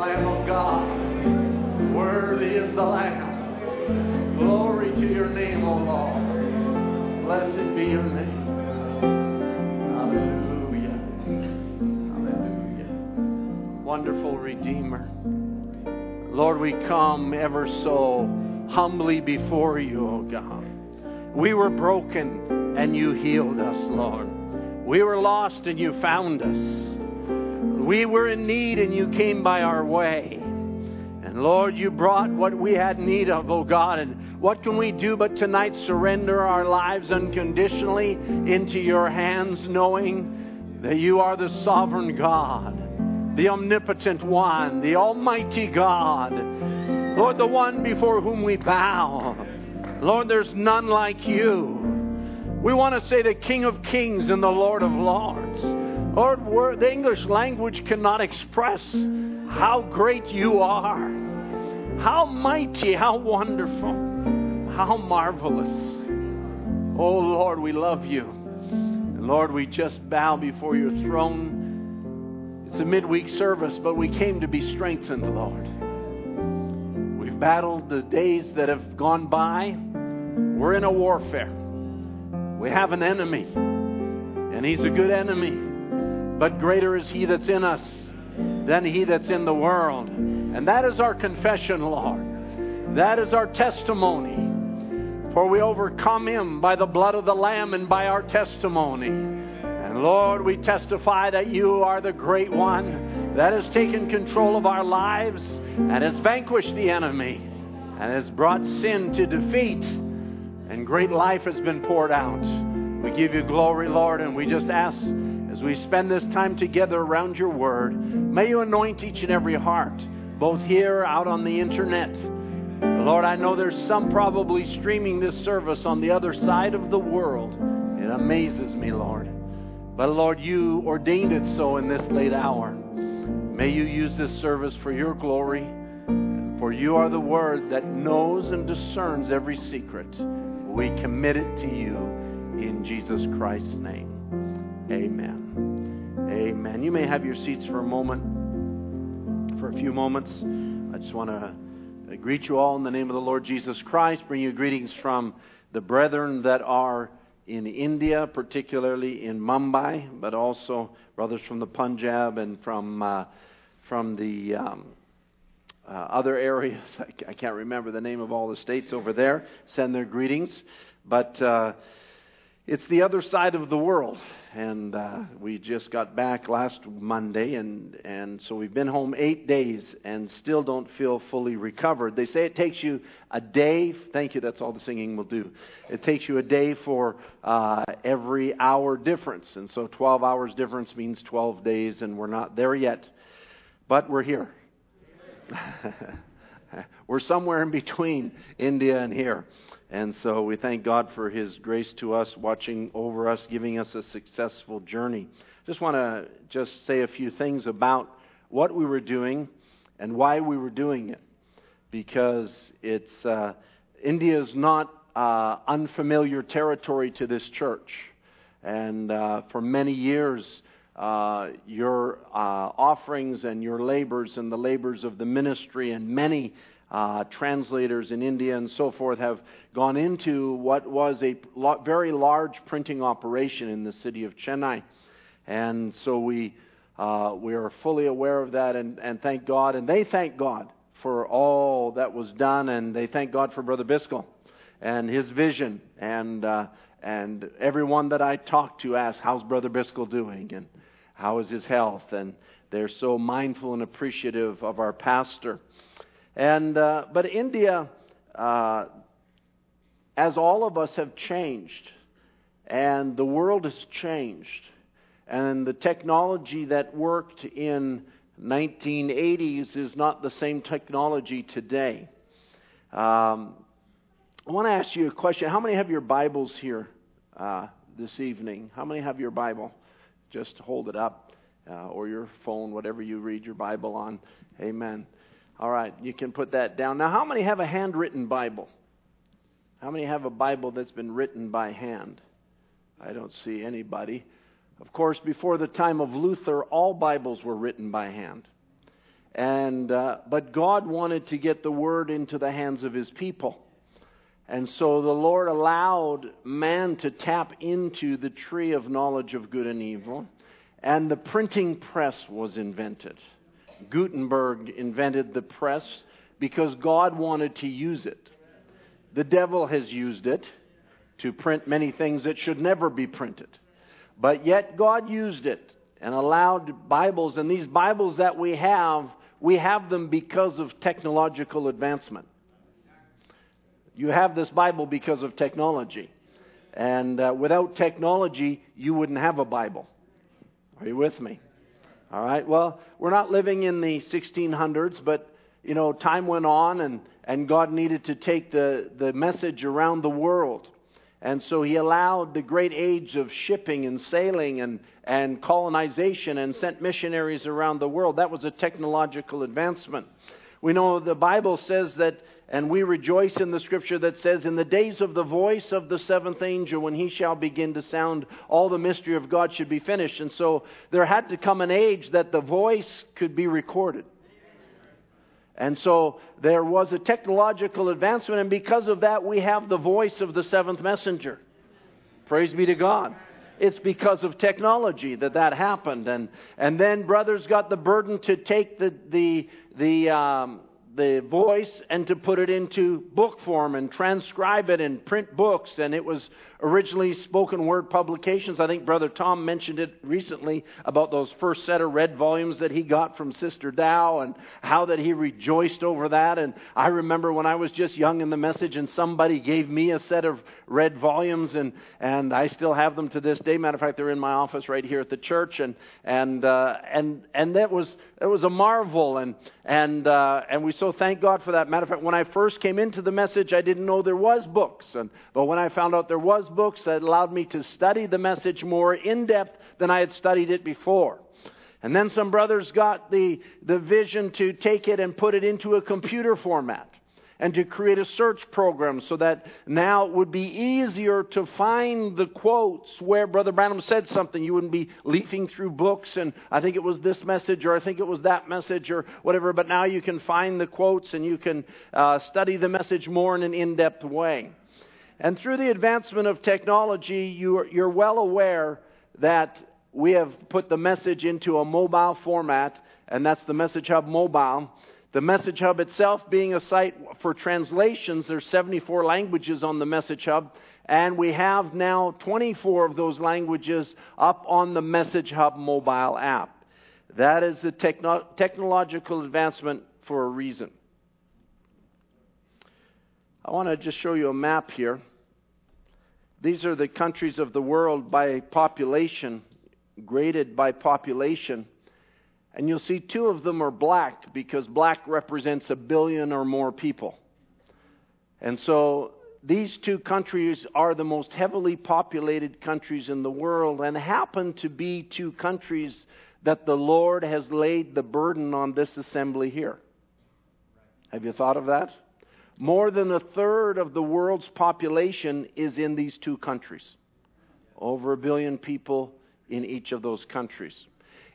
Lamb of God. Worthy is the Lamb. Glory to your name, O Lord. Blessed be your name. Hallelujah. Hallelujah. Wonderful Redeemer. Lord, we come ever so humbly before you, O God. We were broken and you healed us, Lord. We were lost and you found us. We were in need and you came by our way. And Lord, you brought what we had need of, oh God. And what can we do but tonight surrender our lives unconditionally into your hands, knowing that you are the sovereign God, the omnipotent one, the almighty God. Lord, the one before whom we bow. Lord, there's none like you. We want to say the King of Kings and the Lord of Lords. Lord, the English language cannot express how great you are, how mighty, how wonderful, how marvelous. Oh Lord, we love you. Lord, we just bow before your throne. It's a midweek service, but we came to be strengthened, Lord. We've battled the days that have gone by. We're in a warfare. We have an enemy, and he's a good enemy. But greater is he that's in us than he that's in the world. And that is our confession, Lord. That is our testimony. For we overcome him by the blood of the Lamb and by our testimony. And Lord, we testify that you are the great one that has taken control of our lives and has vanquished the enemy and has brought sin to defeat and great life has been poured out. We give you glory, Lord, and we just ask as we spend this time together around your word, may you anoint each and every heart, both here, out on the internet. Lord, I know there's some probably streaming this service on the other side of the world. It amazes me, Lord. But Lord, you ordained it so in this late hour. May you use this service for your glory. For you are the word that knows and discerns every secret. We commit it to you in Jesus Christ's name. Amen. Amen. You may have your seats for a moment, for a few moments. I just want to greet you all in the name of the Lord Jesus Christ, bring you greetings from the brethren that are in India, particularly in Mumbai, but also brothers from the Punjab and from, uh, from the. Um, uh, other areas. I, can't remember the name of all the states over there. Send their greetings. But uh, it's the other side of the world. And uh, we just got back last Monday, and, and so we've been home eight days and still don't feel fully recovered. They say it takes you a day. Thank you, that's all the singing will do. It takes you a day for uh, every hour difference. And so 12 hours difference means 12 days, and we're not there yet. But we're here. We're somewhere in between India and here. And so we thank God for His grace to us, watching over us, giving us a successful journey. Just want to just say a few things about what we were doing and why we were doing it, because it's uh, India is not uh, unfamiliar territory to this church, and uh, for many years uh, your uh, offerings and your labors and the labors of the ministry, and many uh, translators in India and so forth have gone into what was a very large printing operation in the city of Chennai. And so we, uh, we are fully aware of that and, and thank God. And they thank God for all that was done, and they thank God for Brother Biscoe and his vision. And, uh, and everyone that I talk to asks, How's Brother Biscoe doing? And how is his health? And they're so mindful and appreciative of our pastor. And uh, but India, uh, as all of us have changed, and the world has changed, and the technology that worked in 1980s is not the same technology today. Um, I want to ask you a question. How many have your Bibles here uh, this evening? How many have your Bible? just hold it up uh, or your phone, whatever you read your Bible on. Amen. All right, you can put that down. Now, how many have a handwritten Bible? How many have a Bible that's been written by hand? I don't see anybody. Of course, before the time of Luther, all Bibles were written by hand. And, uh, but God wanted to get the word into the hands of his people. And so the Lord allowed man to tap into the tree of knowledge of good and evil, and the printing press was invented. Gutenberg invented the press because God wanted to use it. The devil has used it to print many things that should never be printed. But yet God used it and allowed Bibles, and these Bibles that we have, we have them because of technological advancement. You have this Bible because of technology. And uh, without technology, you wouldn't have a Bible. Are you with me? All right. Well, we're not living in the 1600s, but you know, time went on, and and God needed to take the the message around the world. And so he allowed the great age of shipping and sailing and, and colonization and sent missionaries around the world. That was a technological advancement. We know the Bible says that, and we rejoice in the scripture that says, In the days of the voice of the seventh angel, when he shall begin to sound, all the mystery of God should be finished. And so there had to come an age that the voice could be recorded. And so there was a technological advancement, and because of that, we have the voice of the seventh messenger. Praise be to God. It's because of technology that that happened. And, and then brothers got the burden to take the, the, the, um, the voice and to put it into book form and transcribe it and print books. And it was originally spoken word publications. I think Brother Tom mentioned it recently about those first set of red volumes that he got from Sister Dow and how that he rejoiced over that. And I remember when I was just young in the message and somebody gave me a set of red volumes and, and I still have them to this day. Matter of fact, they're in my office right here at the church. And, and, uh, and, and that was, it was a marvel. And, and, uh, and we so thank God for that. Matter of fact, when I first came into the message, I didn't know there was books. And, but when I found out there was books, that allowed me to study the message more in depth than I had studied it before. And then some brothers got the, the vision to take it and put it into a computer format and to create a search program so that now it would be easier to find the quotes where Brother Branham said something. You wouldn't be leafing through books and I think it was this message or I think it was that message or whatever, but now you can find the quotes and you can uh, study the message more in an in depth way. And through the advancement of technology, you're, you're well aware that we have put the message into a mobile format, and that's the Message Hub Mobile. The Message Hub itself being a site for translations, there's 74 languages on the Message Hub, and we have now 24 of those languages up on the Message Hub mobile app. That is the techno- technological advancement for a reason. I want to just show you a map here. These are the countries of the world by population, graded by population. And you'll see two of them are black because black represents a billion or more people. And so these two countries are the most heavily populated countries in the world and happen to be two countries that the Lord has laid the burden on this assembly here. Have you thought of that? More than a third of the world's population is in these two countries. Over a billion people in each of those countries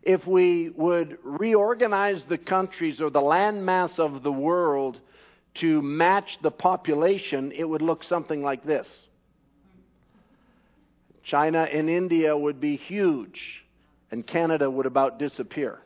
if we would reorganize the countries or the landmass of the world to match the population, it would look something like this. China and India would be huge, and Canada would about disappear.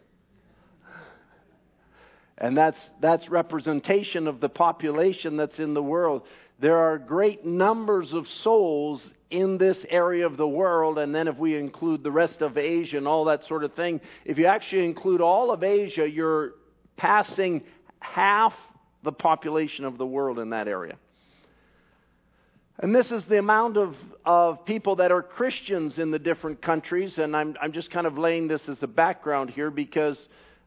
And that's, that's representation of the population that's in the world. There are great numbers of souls in this area of the world, and then if we include the rest of Asia and all that sort of thing, if you actually include all of Asia, you're passing half the population of the world in that area. And this is the amount of, of people that are Christians in the different countries, and I'm, I'm just kind of laying this as a background here because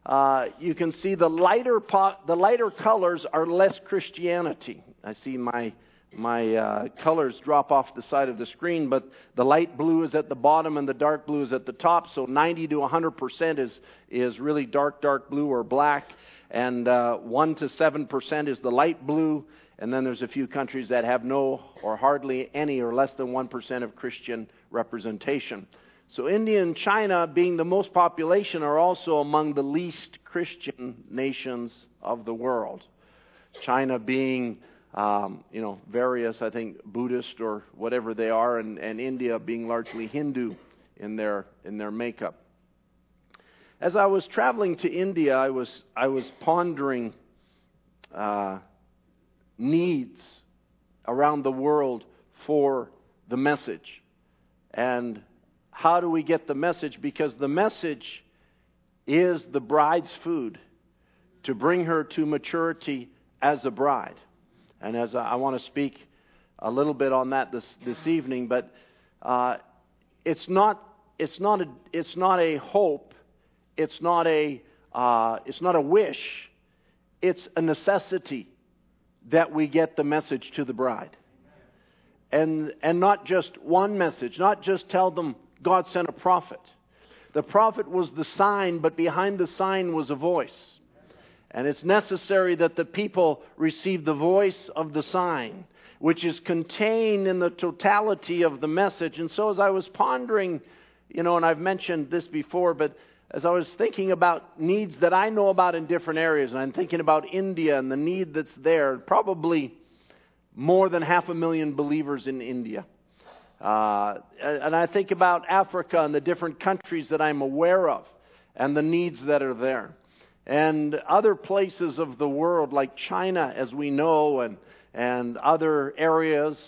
uh, you can see the lighter, po- the lighter colors are less Christianity. I see my my uh, colors drop off the side of the screen, but the light blue is at the bottom and the dark blue is at the top. So 90 to 100 percent is is really dark, dark blue or black, and uh, one to seven percent is the light blue. And then there's a few countries that have no or hardly any or less than one percent of Christian representation. So, India and China, being the most population, are also among the least Christian nations of the world. China being, um, you know, various, I think, Buddhist or whatever they are, and, and India being largely Hindu in their, in their makeup. As I was traveling to India, I was, I was pondering uh, needs around the world for the message. And how do we get the message? Because the message is the bride's food to bring her to maturity as a bride. And as I, I want to speak a little bit on that this, this evening, but uh, it's not it's not a it's not a hope, it's not a uh, it's not a wish, it's a necessity that we get the message to the bride. And, and not just one message, not just tell them God sent a prophet. The prophet was the sign, but behind the sign was a voice. And it's necessary that the people receive the voice of the sign, which is contained in the totality of the message. And so, as I was pondering, you know, and I've mentioned this before, but as I was thinking about needs that I know about in different areas, and I'm thinking about India and the need that's there, probably more than half a million believers in India. Uh, and I think about Africa and the different countries that I'm aware of and the needs that are there. And other places of the world, like China, as we know, and, and other areas.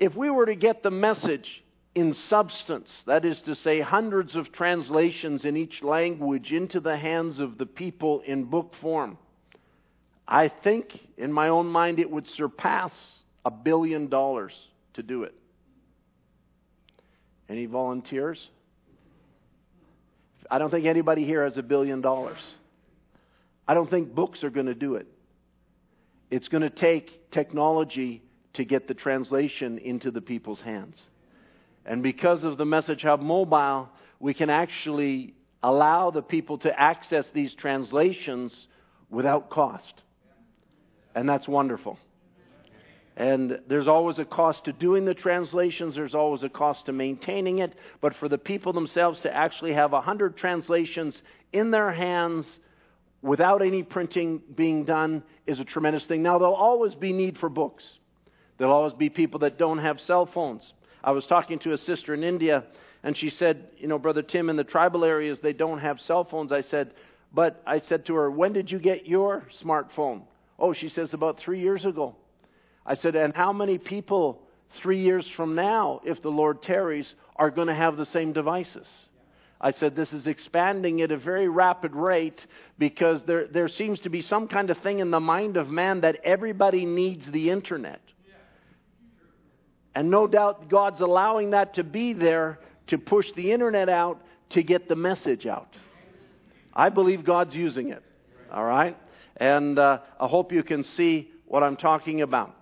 If we were to get the message in substance, that is to say, hundreds of translations in each language into the hands of the people in book form, I think in my own mind it would surpass a billion dollars to do it. Any volunteers? I don't think anybody here has a billion dollars. I don't think books are going to do it. It's going to take technology to get the translation into the people's hands. And because of the Message Hub mobile, we can actually allow the people to access these translations without cost. And that's wonderful. And there's always a cost to doing the translations, there's always a cost to maintaining it. But for the people themselves to actually have 100 translations in their hands without any printing being done is a tremendous thing. Now, there'll always be need for books, there'll always be people that don't have cell phones. I was talking to a sister in India, and she said, You know, Brother Tim, in the tribal areas, they don't have cell phones. I said, But I said to her, When did you get your smartphone? Oh, she says, About three years ago. I said, And how many people three years from now, if the Lord tarries, are going to have the same devices? I said, This is expanding at a very rapid rate because there, there seems to be some kind of thing in the mind of man that everybody needs the internet. And no doubt God's allowing that to be there to push the internet out to get the message out. I believe God's using it. All right? And uh, I hope you can see what I'm talking about.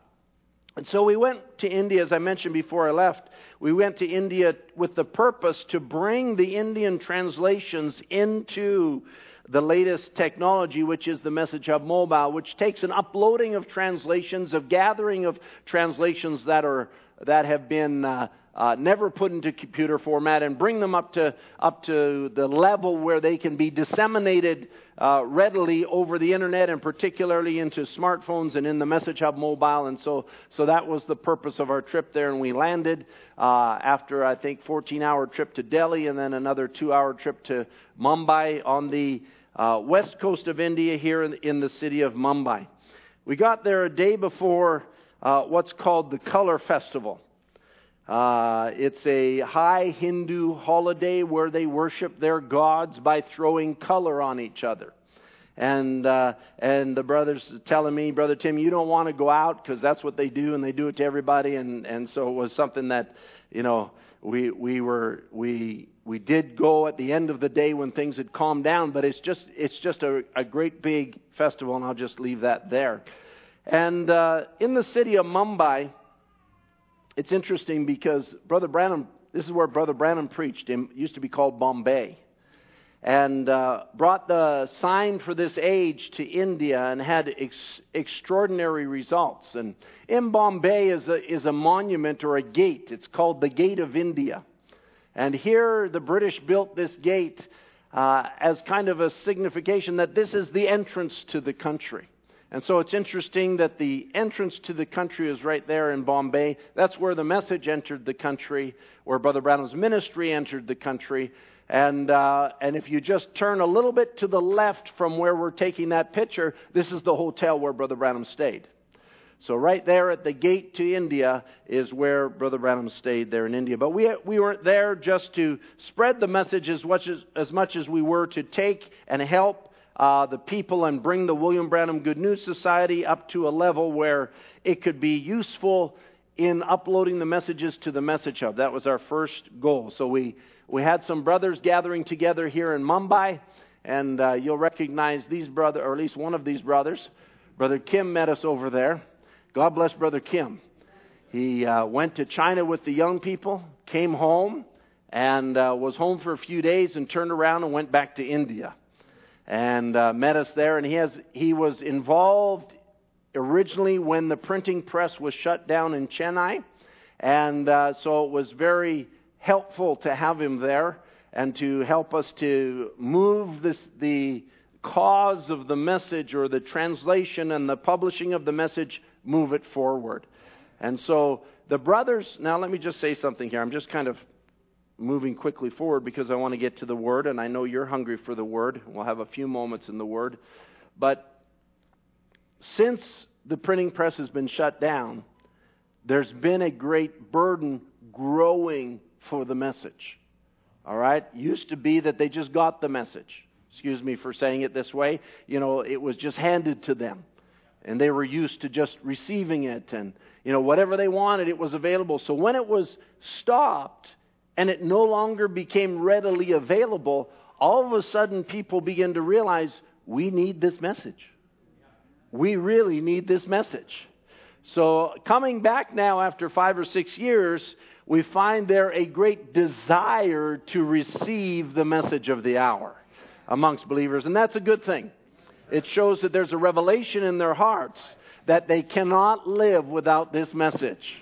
And so we went to India, as I mentioned before I left. We went to India with the purpose to bring the Indian translations into the latest technology, which is the Message Hub Mobile, which takes an uploading of translations, of gathering of translations that are that have been uh, uh, never put into computer format and bring them up to up to the level where they can be disseminated uh, readily over the internet and particularly into smartphones and in the message hub mobile and so so that was the purpose of our trip there and we landed uh, after I think 14 hour trip to Delhi and then another two hour trip to Mumbai on the uh, west coast of India here in, in the city of Mumbai. We got there a day before uh, what's called the Color Festival. Uh, it's a high Hindu holiday where they worship their gods by throwing color on each other. And uh, and the brothers telling me, brother Tim, you don't want to go out because that's what they do, and they do it to everybody. And and so it was something that, you know, we we were we we did go at the end of the day when things had calmed down. But it's just it's just a, a great big festival, and I'll just leave that there. And uh, in the city of Mumbai, it's interesting because Brother Branham, this is where Brother Branham preached. It used to be called Bombay. And uh, brought the sign for this age to India and had ex- extraordinary results. And in Bombay is a, is a monument or a gate. It's called the Gate of India. And here the British built this gate uh, as kind of a signification that this is the entrance to the country. And so it's interesting that the entrance to the country is right there in Bombay. That's where the message entered the country, where Brother Branham's ministry entered the country. And, uh, and if you just turn a little bit to the left from where we're taking that picture, this is the hotel where Brother Branham stayed. So right there at the gate to India is where Brother Branham stayed there in India. But we, we weren't there just to spread the message as much as, as, much as we were to take and help uh, the people and bring the William Branham Good News Society up to a level where it could be useful in uploading the messages to the Message Hub. That was our first goal. So we, we had some brothers gathering together here in Mumbai, and uh, you'll recognize these brothers, or at least one of these brothers. Brother Kim met us over there. God bless Brother Kim. He uh, went to China with the young people, came home, and uh, was home for a few days, and turned around and went back to India and uh, met us there. And he has he was involved originally when the printing press was shut down in Chennai, and uh, so it was very helpful to have him there and to help us to move this the cause of the message or the translation and the publishing of the message move it forward. And so the brothers, now let me just say something here. I'm just kind of moving quickly forward because I want to get to the Word, and I know you're hungry for the Word. We'll have a few moments in the Word. But since the printing press has been shut down, there's been a great burden growing for the message. All right? Used to be that they just got the message. Excuse me for saying it this way. You know, it was just handed to them. And they were used to just receiving it. And, you know, whatever they wanted, it was available. So when it was stopped, and it no longer became readily available, all of a sudden people begin to realize we need this message. We really need this message. So, coming back now after five or six years, we find there a great desire to receive the message of the hour amongst believers, and that's a good thing. It shows that there's a revelation in their hearts that they cannot live without this message.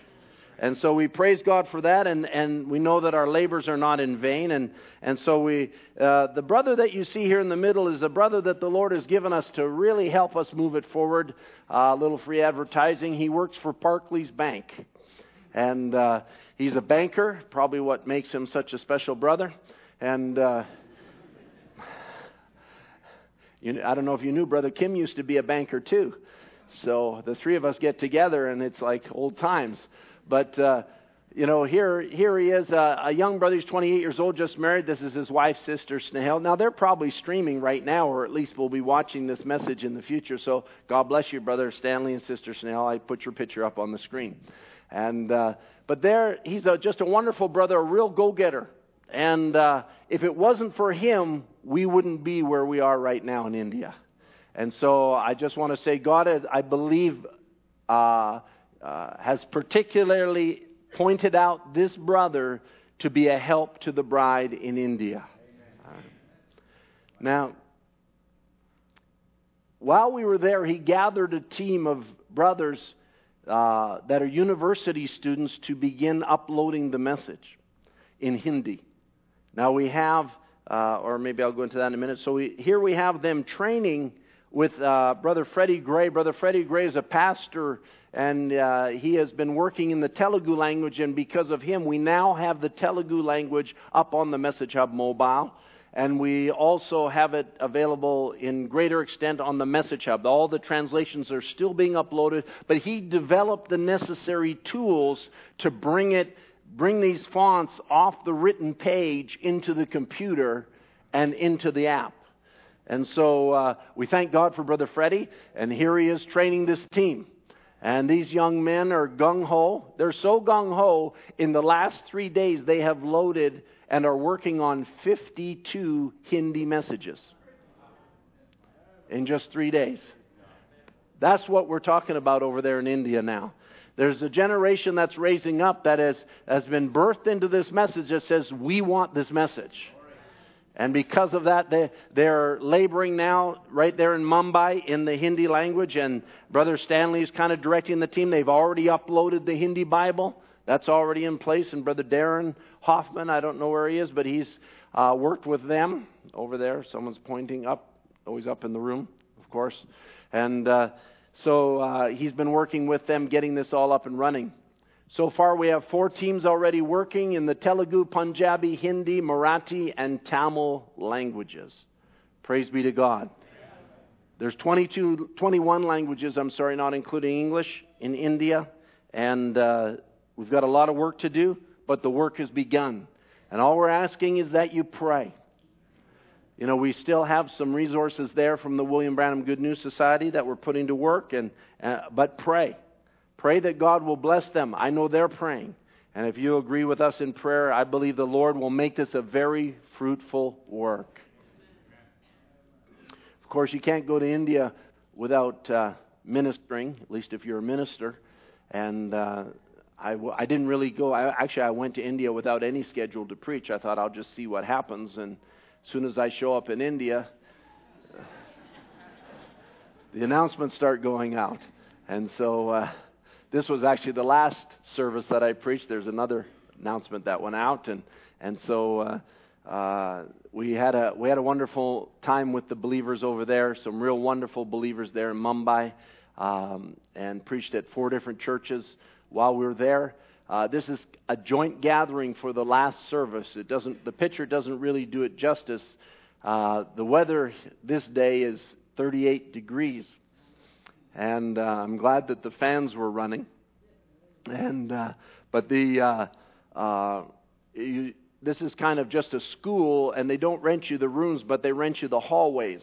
And so we praise God for that, and, and we know that our labors are not in vain. And, and so we, uh, the brother that you see here in the middle is a brother that the Lord has given us to really help us move it forward. Uh, a uh, little free advertising. He works for Barclays Bank. And uh, he's a banker, probably what makes him such a special brother. And uh, you, I don't know if you knew, Brother Kim used to be a banker too. So the three of us get together, and it's like old times. But, uh, you know, here, here he is, uh, a young brother. He's 28 years old, just married. This is his wife's sister, Snehal. Now, they're probably streaming right now, or at least we'll be watching this message in the future. So, God bless you, brother Stanley and sister Snehal. I put your picture up on the screen. And, uh, but there, he's a, just a wonderful brother, a real go getter. And uh, if it wasn't for him, we wouldn't be where we are right now in India. And so I just want to say, God, I believe uh, uh, has particularly pointed out this brother to be a help to the bride in India. Uh, now, while we were there, he gathered a team of brothers uh, that are university students to begin uploading the message in Hindi. Now we have, uh, or maybe I'll go into that in a minute. So we, here we have them training with uh, Brother Freddie Gray. Brother Freddie Gray is a pastor and uh, he has been working in the Telugu language, and because of him, we now have the Telugu language up on the Message Hub mobile. And we also have it available in greater extent on the Message Hub. All the translations are still being uploaded, but he developed the necessary tools to bring it, bring these fonts off the written page into the computer and into the app. And so uh, we thank God for Brother Freddie, and here he is training this team. And these young men are gung ho. They're so gung ho, in the last three days, they have loaded and are working on 52 Hindi messages in just three days. That's what we're talking about over there in India now. There's a generation that's raising up that has, has been birthed into this message that says, We want this message. And because of that, they, they're laboring now right there in Mumbai in the Hindi language. And Brother Stanley is kind of directing the team. They've already uploaded the Hindi Bible. That's already in place. And Brother Darren Hoffman, I don't know where he is, but he's uh, worked with them over there. Someone's pointing up, always up in the room, of course. And uh, so uh, he's been working with them, getting this all up and running. So far, we have four teams already working in the Telugu, Punjabi, Hindi, Marathi, and Tamil languages. Praise be to God. There's 22, 21 languages, I'm sorry, not including English, in India. And uh, we've got a lot of work to do, but the work has begun. And all we're asking is that you pray. You know, we still have some resources there from the William Branham Good News Society that we're putting to work, and, uh, but pray. Pray that God will bless them. I know they're praying. And if you agree with us in prayer, I believe the Lord will make this a very fruitful work. Of course, you can't go to India without uh, ministering, at least if you're a minister. And uh, I w- I didn't really go. I, actually, I went to India without any schedule to preach. I thought I'll just see what happens. And as soon as I show up in India, the announcements start going out. And so. Uh, this was actually the last service that I preached. There's another announcement that went out, and and so uh, uh, we had a we had a wonderful time with the believers over there. Some real wonderful believers there in Mumbai, um, and preached at four different churches while we were there. Uh, this is a joint gathering for the last service. It doesn't the picture doesn't really do it justice. Uh, the weather this day is 38 degrees and uh, I'm glad that the fans were running. And uh, but the uh, uh, you, this is kind of just a school, and they don't rent you the rooms, but they rent you the hallways.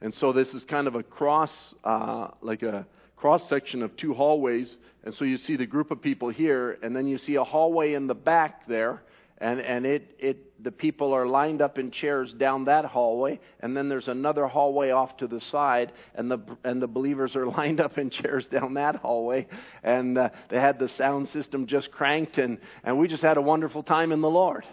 And so this is kind of a cross, uh, like a cross section of two hallways. And so you see the group of people here, and then you see a hallway in the back there, and and it it the people are lined up in chairs down that hallway and then there's another hallway off to the side and the and the believers are lined up in chairs down that hallway. And uh, they had the sound system just cranked and and we just had a wonderful time in the Lord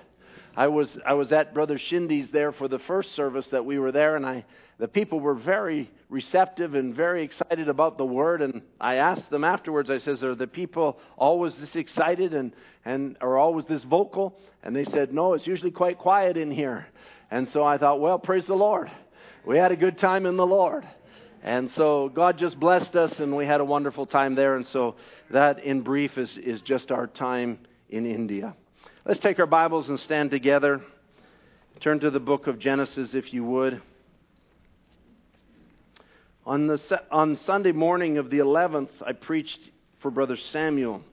I was I was at brother Shindy's there for the first service that we were there and I the people were very receptive and very excited about the word. And I asked them afterwards, I says, Are the people always this excited and, and are always this vocal? And they said, No, it's usually quite quiet in here. And so I thought, Well, praise the Lord. We had a good time in the Lord. And so God just blessed us and we had a wonderful time there. And so that, in brief, is, is just our time in India. Let's take our Bibles and stand together. Turn to the book of Genesis, if you would. On, the, on Sunday morning of the 11th, I preached for Brother Samuel.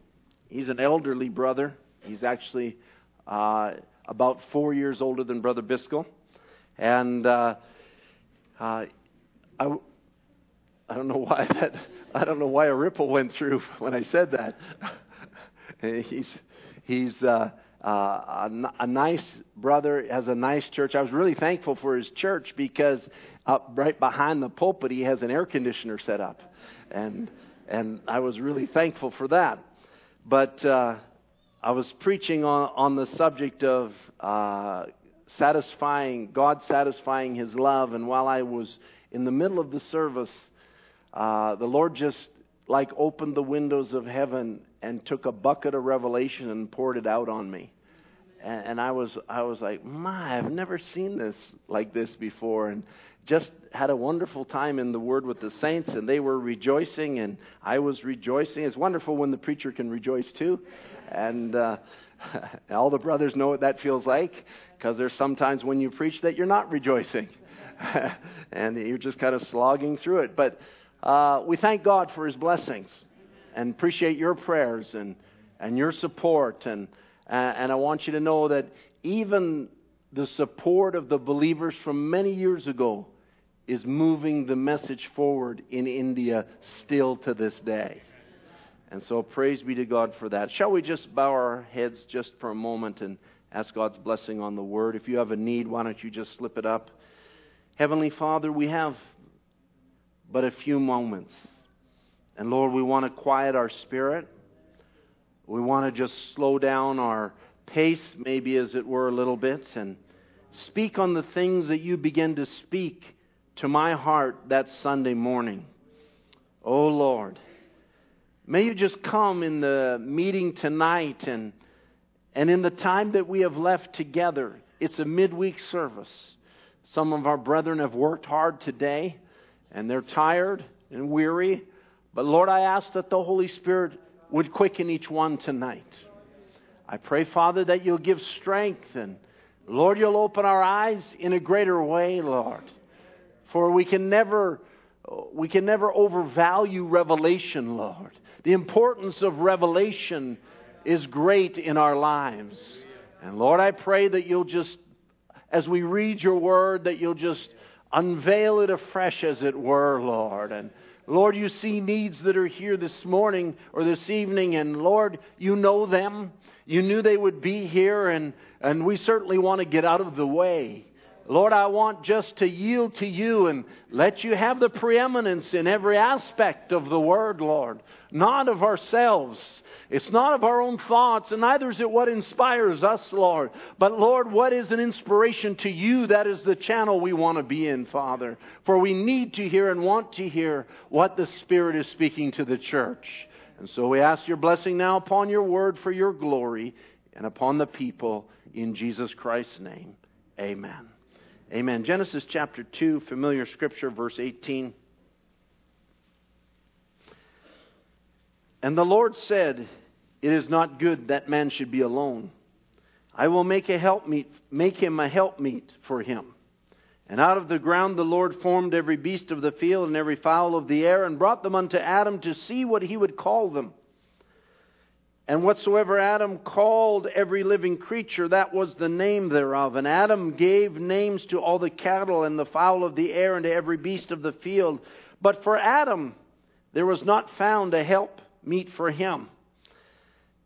He's an elderly brother. He's actually uh, about four years older than Brother Biscoe. And uh, uh, I, I don't know why that I don't know why a ripple went through when I said that. he's he's uh, uh, a, a nice brother, has a nice church. I was really thankful for his church because up right behind the pulpit, he has an air conditioner set up, and and I was really thankful for that. But uh, I was preaching on on the subject of uh, satisfying God, satisfying His love, and while I was in the middle of the service, uh, the Lord just like opened the windows of heaven and took a bucket of revelation and poured it out on me and, and I was I was like, my, I've never seen this like this before, and just had a wonderful time in the Word with the saints, and they were rejoicing, and I was rejoicing. It's wonderful when the preacher can rejoice too, and uh, all the brothers know what that feels like, because there's sometimes when you preach that you're not rejoicing, and you're just kind of slogging through it. But uh, we thank God for His blessings, and appreciate your prayers and and your support and and I want you to know that even the support of the believers from many years ago is moving the message forward in India still to this day. And so praise be to God for that. Shall we just bow our heads just for a moment and ask God's blessing on the word? If you have a need, why don't you just slip it up? Heavenly Father, we have but a few moments. And Lord, we want to quiet our spirit. We want to just slow down our pace, maybe as it were, a little bit, and speak on the things that you begin to speak to my heart that Sunday morning. Oh Lord, May you just come in the meeting tonight and, and in the time that we have left together. It's a midweek service. Some of our brethren have worked hard today and they're tired and weary. But Lord, I ask that the Holy Spirit would quicken each one tonight. I pray, Father, that you'll give strength and Lord, you'll open our eyes in a greater way, Lord. For we can never we can never overvalue revelation, Lord. The importance of revelation is great in our lives. And Lord, I pray that you'll just as we read your word that you'll just unveil it afresh as it were, Lord. And Lord, you see needs that are here this morning or this evening, and Lord, you know them. You knew they would be here, and, and we certainly want to get out of the way. Lord, I want just to yield to you and let you have the preeminence in every aspect of the word, Lord, not of ourselves. It's not of our own thoughts, and neither is it what inspires us, Lord. But, Lord, what is an inspiration to you? That is the channel we want to be in, Father. For we need to hear and want to hear what the Spirit is speaking to the church. And so we ask your blessing now upon your word for your glory and upon the people in Jesus Christ's name. Amen. Amen. Genesis chapter 2, familiar scripture, verse 18. And the Lord said, It is not good that man should be alone. I will make a helpmeet, make him a helpmeet for him. And out of the ground the Lord formed every beast of the field and every fowl of the air, and brought them unto Adam to see what he would call them. And whatsoever Adam called every living creature, that was the name thereof. And Adam gave names to all the cattle and the fowl of the air and to every beast of the field. But for Adam there was not found a help meet for him.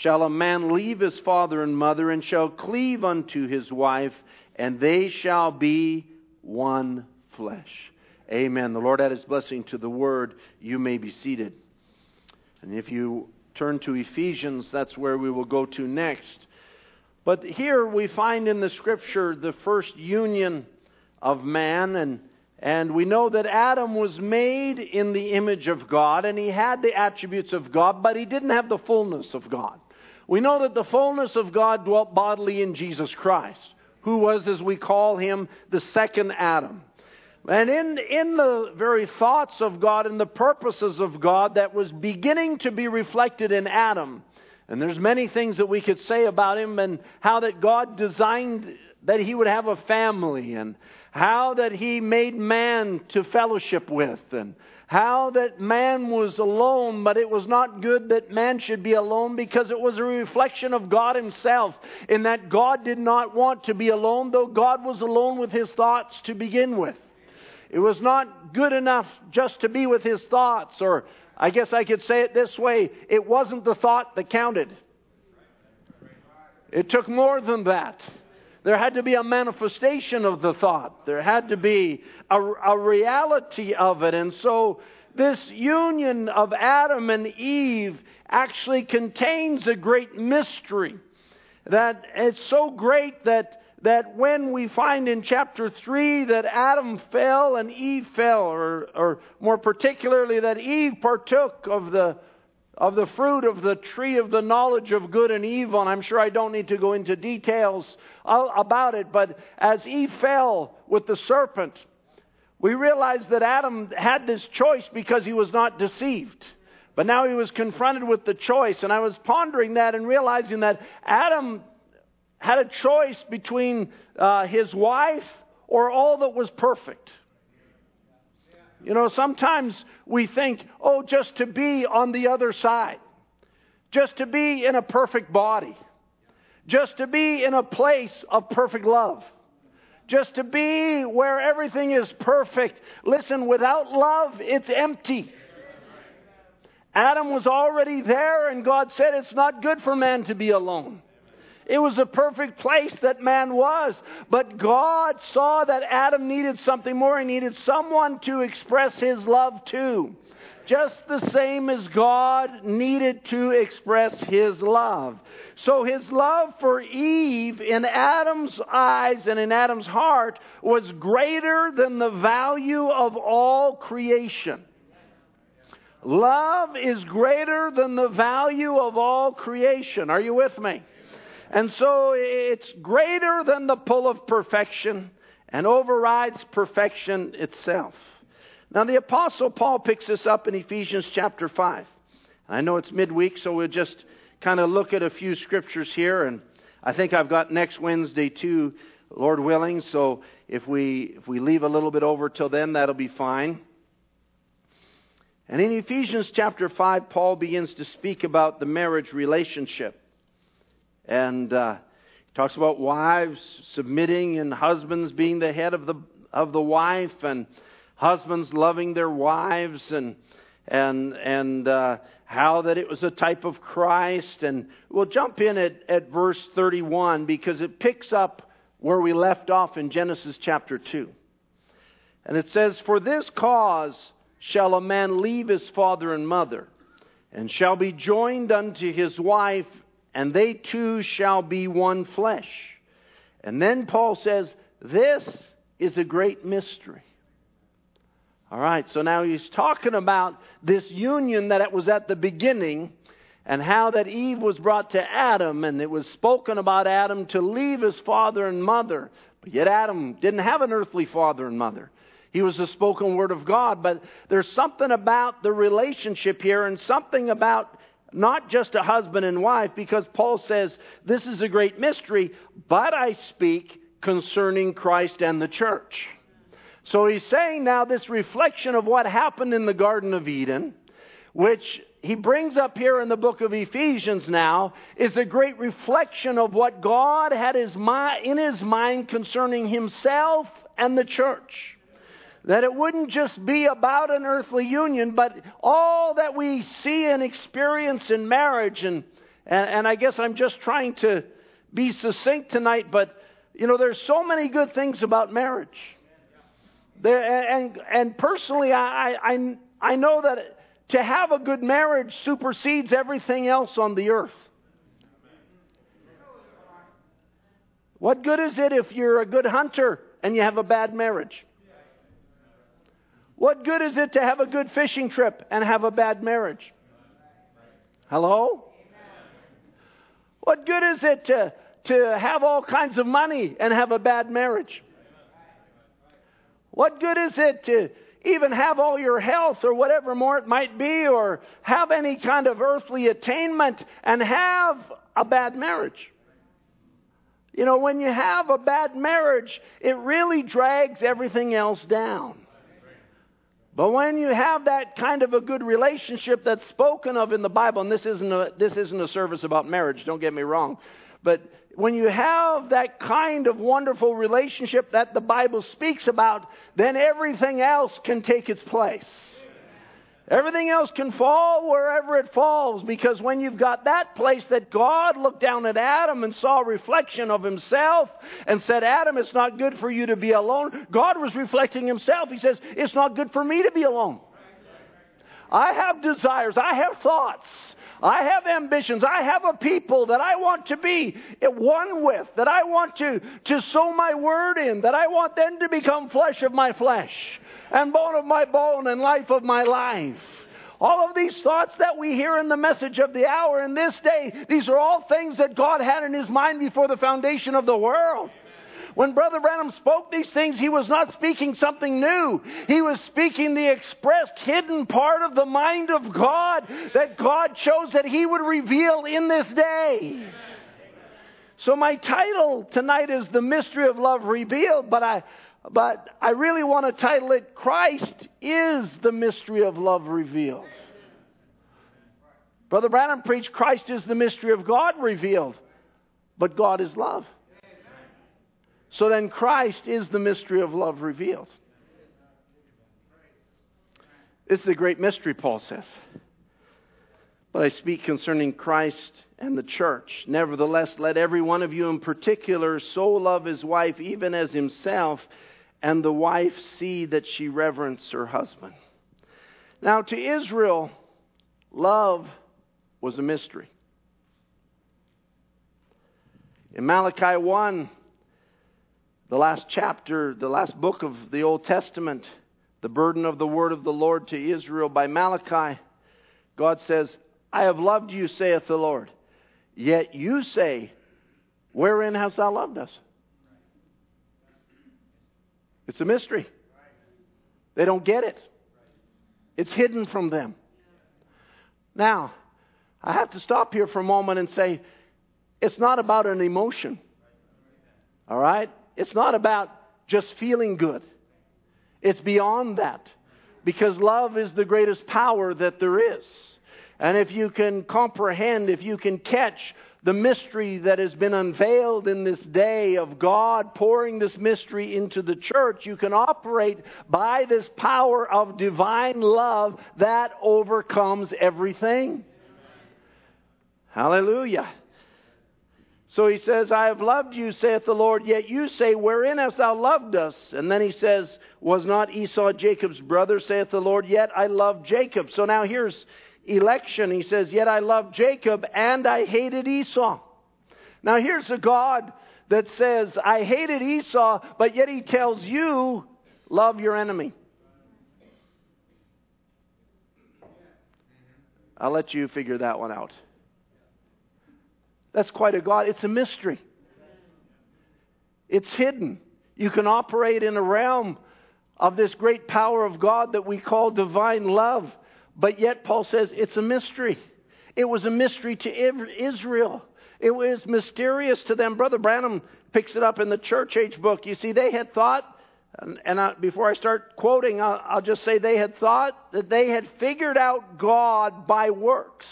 shall a man leave his father and mother and shall cleave unto his wife, and they shall be one flesh. Amen. The Lord add his blessing to the word. You may be seated. And if you turn to Ephesians, that's where we will go to next. But here we find in the scripture the first union of man, and, and we know that Adam was made in the image of God, and he had the attributes of God, but he didn't have the fullness of God. We know that the fullness of God dwelt bodily in Jesus Christ, who was, as we call him, the second Adam. And in, in the very thoughts of God and the purposes of God that was beginning to be reflected in Adam. And there's many things that we could say about him and how that God designed that he would have a family and how that he made man to fellowship with and how that man was alone, but it was not good that man should be alone because it was a reflection of God himself in that God did not want to be alone, though God was alone with his thoughts to begin with. It was not good enough just to be with his thoughts, or I guess I could say it this way it wasn't the thought that counted. It took more than that. There had to be a manifestation of the thought. There had to be a, a reality of it. And so this union of Adam and Eve actually contains a great mystery. That it's so great that that when we find in chapter 3 that Adam fell and Eve fell, or, or more particularly that Eve partook of the, of the fruit of the tree of the knowledge of good and evil, and I'm sure I don't need to go into details about it, but as Eve fell with the serpent, we realize that Adam had this choice because he was not deceived. But now he was confronted with the choice, and I was pondering that and realizing that Adam had a choice between uh, his wife or all that was perfect. You know, sometimes we think, oh, just to be on the other side, just to be in a perfect body, just to be in a place of perfect love, just to be where everything is perfect. Listen, without love, it's empty. Adam was already there, and God said it's not good for man to be alone. It was a perfect place that man was. But God saw that Adam needed something more. He needed someone to express his love to. Just the same as God needed to express his love. So his love for Eve in Adam's eyes and in Adam's heart was greater than the value of all creation. Love is greater than the value of all creation. Are you with me? And so it's greater than the pull of perfection and overrides perfection itself. Now, the Apostle Paul picks this up in Ephesians chapter 5. I know it's midweek, so we'll just kind of look at a few scriptures here. And I think I've got next Wednesday too, Lord willing. So if we, if we leave a little bit over till then, that'll be fine. And in Ephesians chapter 5, Paul begins to speak about the marriage relationship. And uh, he talks about wives submitting and husbands being the head of the, of the wife and husbands loving their wives and, and, and uh, how that it was a type of Christ. And we'll jump in at, at verse 31 because it picks up where we left off in Genesis chapter 2. And it says, For this cause shall a man leave his father and mother, and shall be joined unto his wife, and they two shall be one flesh. And then Paul says, This is a great mystery. All right, so now he's talking about this union that it was at the beginning and how that Eve was brought to Adam, and it was spoken about Adam to leave his father and mother. But yet Adam didn't have an earthly father and mother. He was the spoken word of God. But there's something about the relationship here and something about not just a husband and wife, because Paul says, This is a great mystery, but I speak concerning Christ and the church. So he's saying now this reflection of what happened in the Garden of Eden, which he brings up here in the book of Ephesians now, is a great reflection of what God had his in his mind concerning himself and the church. That it wouldn't just be about an earthly union, but all that we see and experience in marriage. And, and, and I guess I'm just trying to be succinct tonight, but you know, there's so many good things about marriage. And, and personally, I, I, I know that to have a good marriage supersedes everything else on the earth. What good is it if you're a good hunter and you have a bad marriage? What good is it to have a good fishing trip and have a bad marriage? Hello? What good is it to, to have all kinds of money and have a bad marriage? What good is it to even have all your health or whatever more it might be, or have any kind of earthly attainment and have a bad marriage? You know, when you have a bad marriage, it really drags everything else down. But when you have that kind of a good relationship that's spoken of in the Bible, and this isn't a, this isn't a service about marriage, don't get me wrong, but when you have that kind of wonderful relationship that the Bible speaks about, then everything else can take its place. Everything else can fall wherever it falls because when you've got that place that God looked down at Adam and saw a reflection of himself and said, Adam, it's not good for you to be alone. God was reflecting himself. He says, It's not good for me to be alone. I have desires, I have thoughts, I have ambitions, I have a people that I want to be one with, that I want to, to sow my word in, that I want them to become flesh of my flesh and bone of my bone and life of my life. All of these thoughts that we hear in the message of the hour in this day, these are all things that God had in His mind before the foundation of the world. When Brother Branham spoke these things, he was not speaking something new. He was speaking the expressed, hidden part of the mind of God that God chose that He would reveal in this day. So, my title tonight is The Mystery of Love Revealed, but I, but I really want to title it Christ is the mystery of love revealed. Brother Branham preached Christ is the mystery of God revealed, but God is love. So then Christ is the mystery of love revealed. This is a great mystery, Paul says. But I speak concerning Christ and the church. Nevertheless, let every one of you in particular so love his wife even as himself, and the wife see that she reverence her husband. Now, to Israel, love was a mystery. In Malachi 1, the last chapter, the last book of the Old Testament, the burden of the word of the Lord to Israel by Malachi, God says, I have loved you, saith the Lord. Yet you say, Wherein hast thou loved us? It's a mystery. They don't get it, it's hidden from them. Now, I have to stop here for a moment and say, it's not about an emotion. All right? It's not about just feeling good. It's beyond that. Because love is the greatest power that there is. And if you can comprehend, if you can catch the mystery that has been unveiled in this day of God pouring this mystery into the church, you can operate by this power of divine love that overcomes everything. Hallelujah. So he says, I have loved you, saith the Lord, yet you say, Wherein hast thou loved us? And then he says, Was not Esau Jacob's brother, saith the Lord, yet I love Jacob. So now here's election. He says, Yet I love Jacob, and I hated Esau. Now here's a God that says, I hated Esau, but yet he tells you, Love your enemy. I'll let you figure that one out. That's quite a God. It's a mystery. It's hidden. You can operate in a realm of this great power of God that we call divine love. But yet, Paul says it's a mystery. It was a mystery to Israel. It was mysterious to them. Brother Branham picks it up in the church age book. You see, they had thought, and I, before I start quoting, I'll, I'll just say they had thought that they had figured out God by works.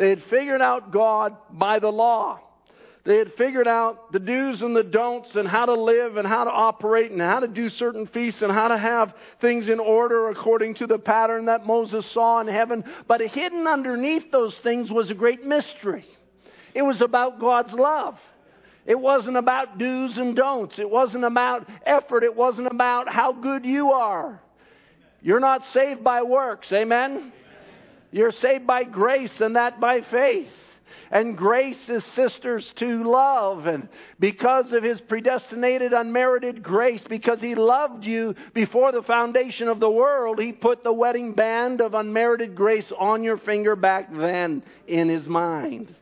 They had figured out God by the law. They had figured out the do's and the don'ts and how to live and how to operate and how to do certain feasts and how to have things in order according to the pattern that Moses saw in heaven. But hidden underneath those things was a great mystery. It was about God's love. It wasn't about do's and don'ts. It wasn't about effort. It wasn't about how good you are. You're not saved by works. Amen? You're saved by grace and that by faith. And grace is sisters to love. And because of his predestinated, unmerited grace, because he loved you before the foundation of the world, he put the wedding band of unmerited grace on your finger back then in his mind.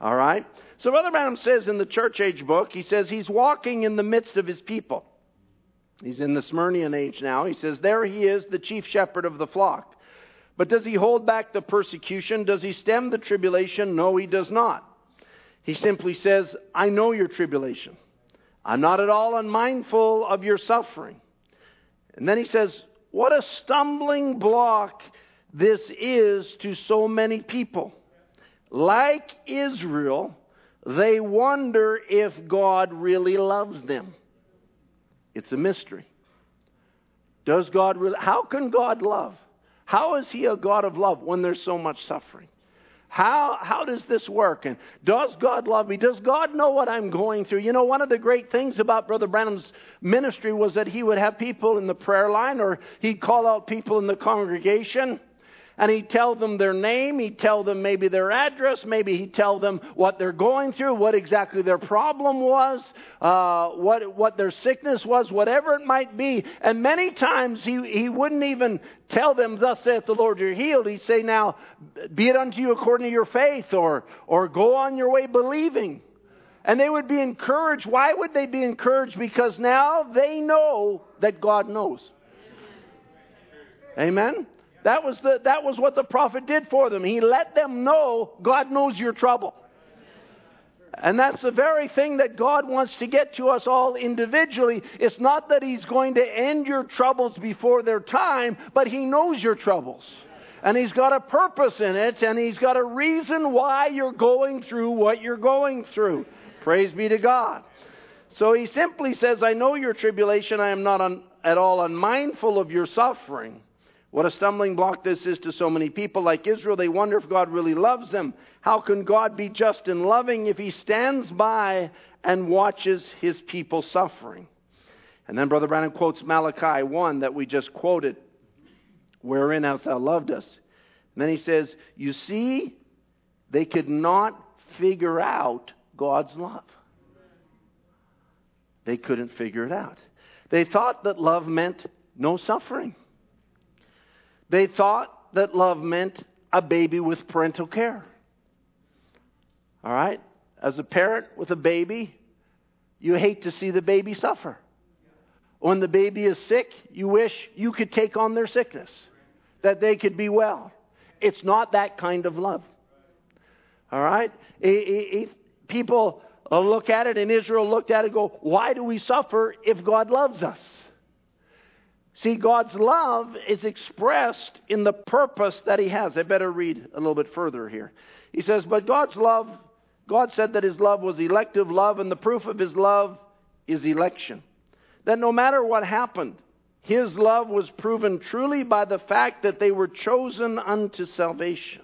All right? So, Brother Branham says in the church age book, he says he's walking in the midst of his people. He's in the Smyrnian age now. He says, There he is, the chief shepherd of the flock. But does he hold back the persecution? Does he stem the tribulation? No, he does not. He simply says, I know your tribulation. I'm not at all unmindful of your suffering. And then he says, What a stumbling block this is to so many people. Like Israel, they wonder if God really loves them. It's a mystery. Does God really? How can God love? How is he a God of love when there's so much suffering? How, how does this work? And does God love me? Does God know what I'm going through? You know, one of the great things about Brother Branham's ministry was that he would have people in the prayer line or he'd call out people in the congregation and he'd tell them their name, he'd tell them maybe their address, maybe he'd tell them what they're going through, what exactly their problem was, uh, what, what their sickness was, whatever it might be. And many times he, he wouldn't even tell them, Thus saith the Lord, you're healed. He'd say, Now, be it unto you according to your faith, or, or go on your way believing. And they would be encouraged. Why would they be encouraged? Because now they know that God knows. Amen? That was, the, that was what the prophet did for them. He let them know God knows your trouble. And that's the very thing that God wants to get to us all individually. It's not that He's going to end your troubles before their time, but He knows your troubles. And He's got a purpose in it, and He's got a reason why you're going through what you're going through. Praise be to God. So He simply says, I know your tribulation. I am not un- at all unmindful of your suffering What a stumbling block this is to so many people. Like Israel, they wonder if God really loves them. How can God be just and loving if he stands by and watches his people suffering? And then Brother Branham quotes Malachi 1 that we just quoted, wherein hast thou loved us. And then he says, You see, they could not figure out God's love. They couldn't figure it out. They thought that love meant no suffering. They thought that love meant a baby with parental care. All right? As a parent with a baby, you hate to see the baby suffer. When the baby is sick, you wish you could take on their sickness, that they could be well. It's not that kind of love. All right? People look at it, and Israel looked at it and go, Why do we suffer if God loves us? See, God's love is expressed in the purpose that He has. I better read a little bit further here. He says, But God's love, God said that His love was elective love, and the proof of His love is election. That no matter what happened, His love was proven truly by the fact that they were chosen unto salvation.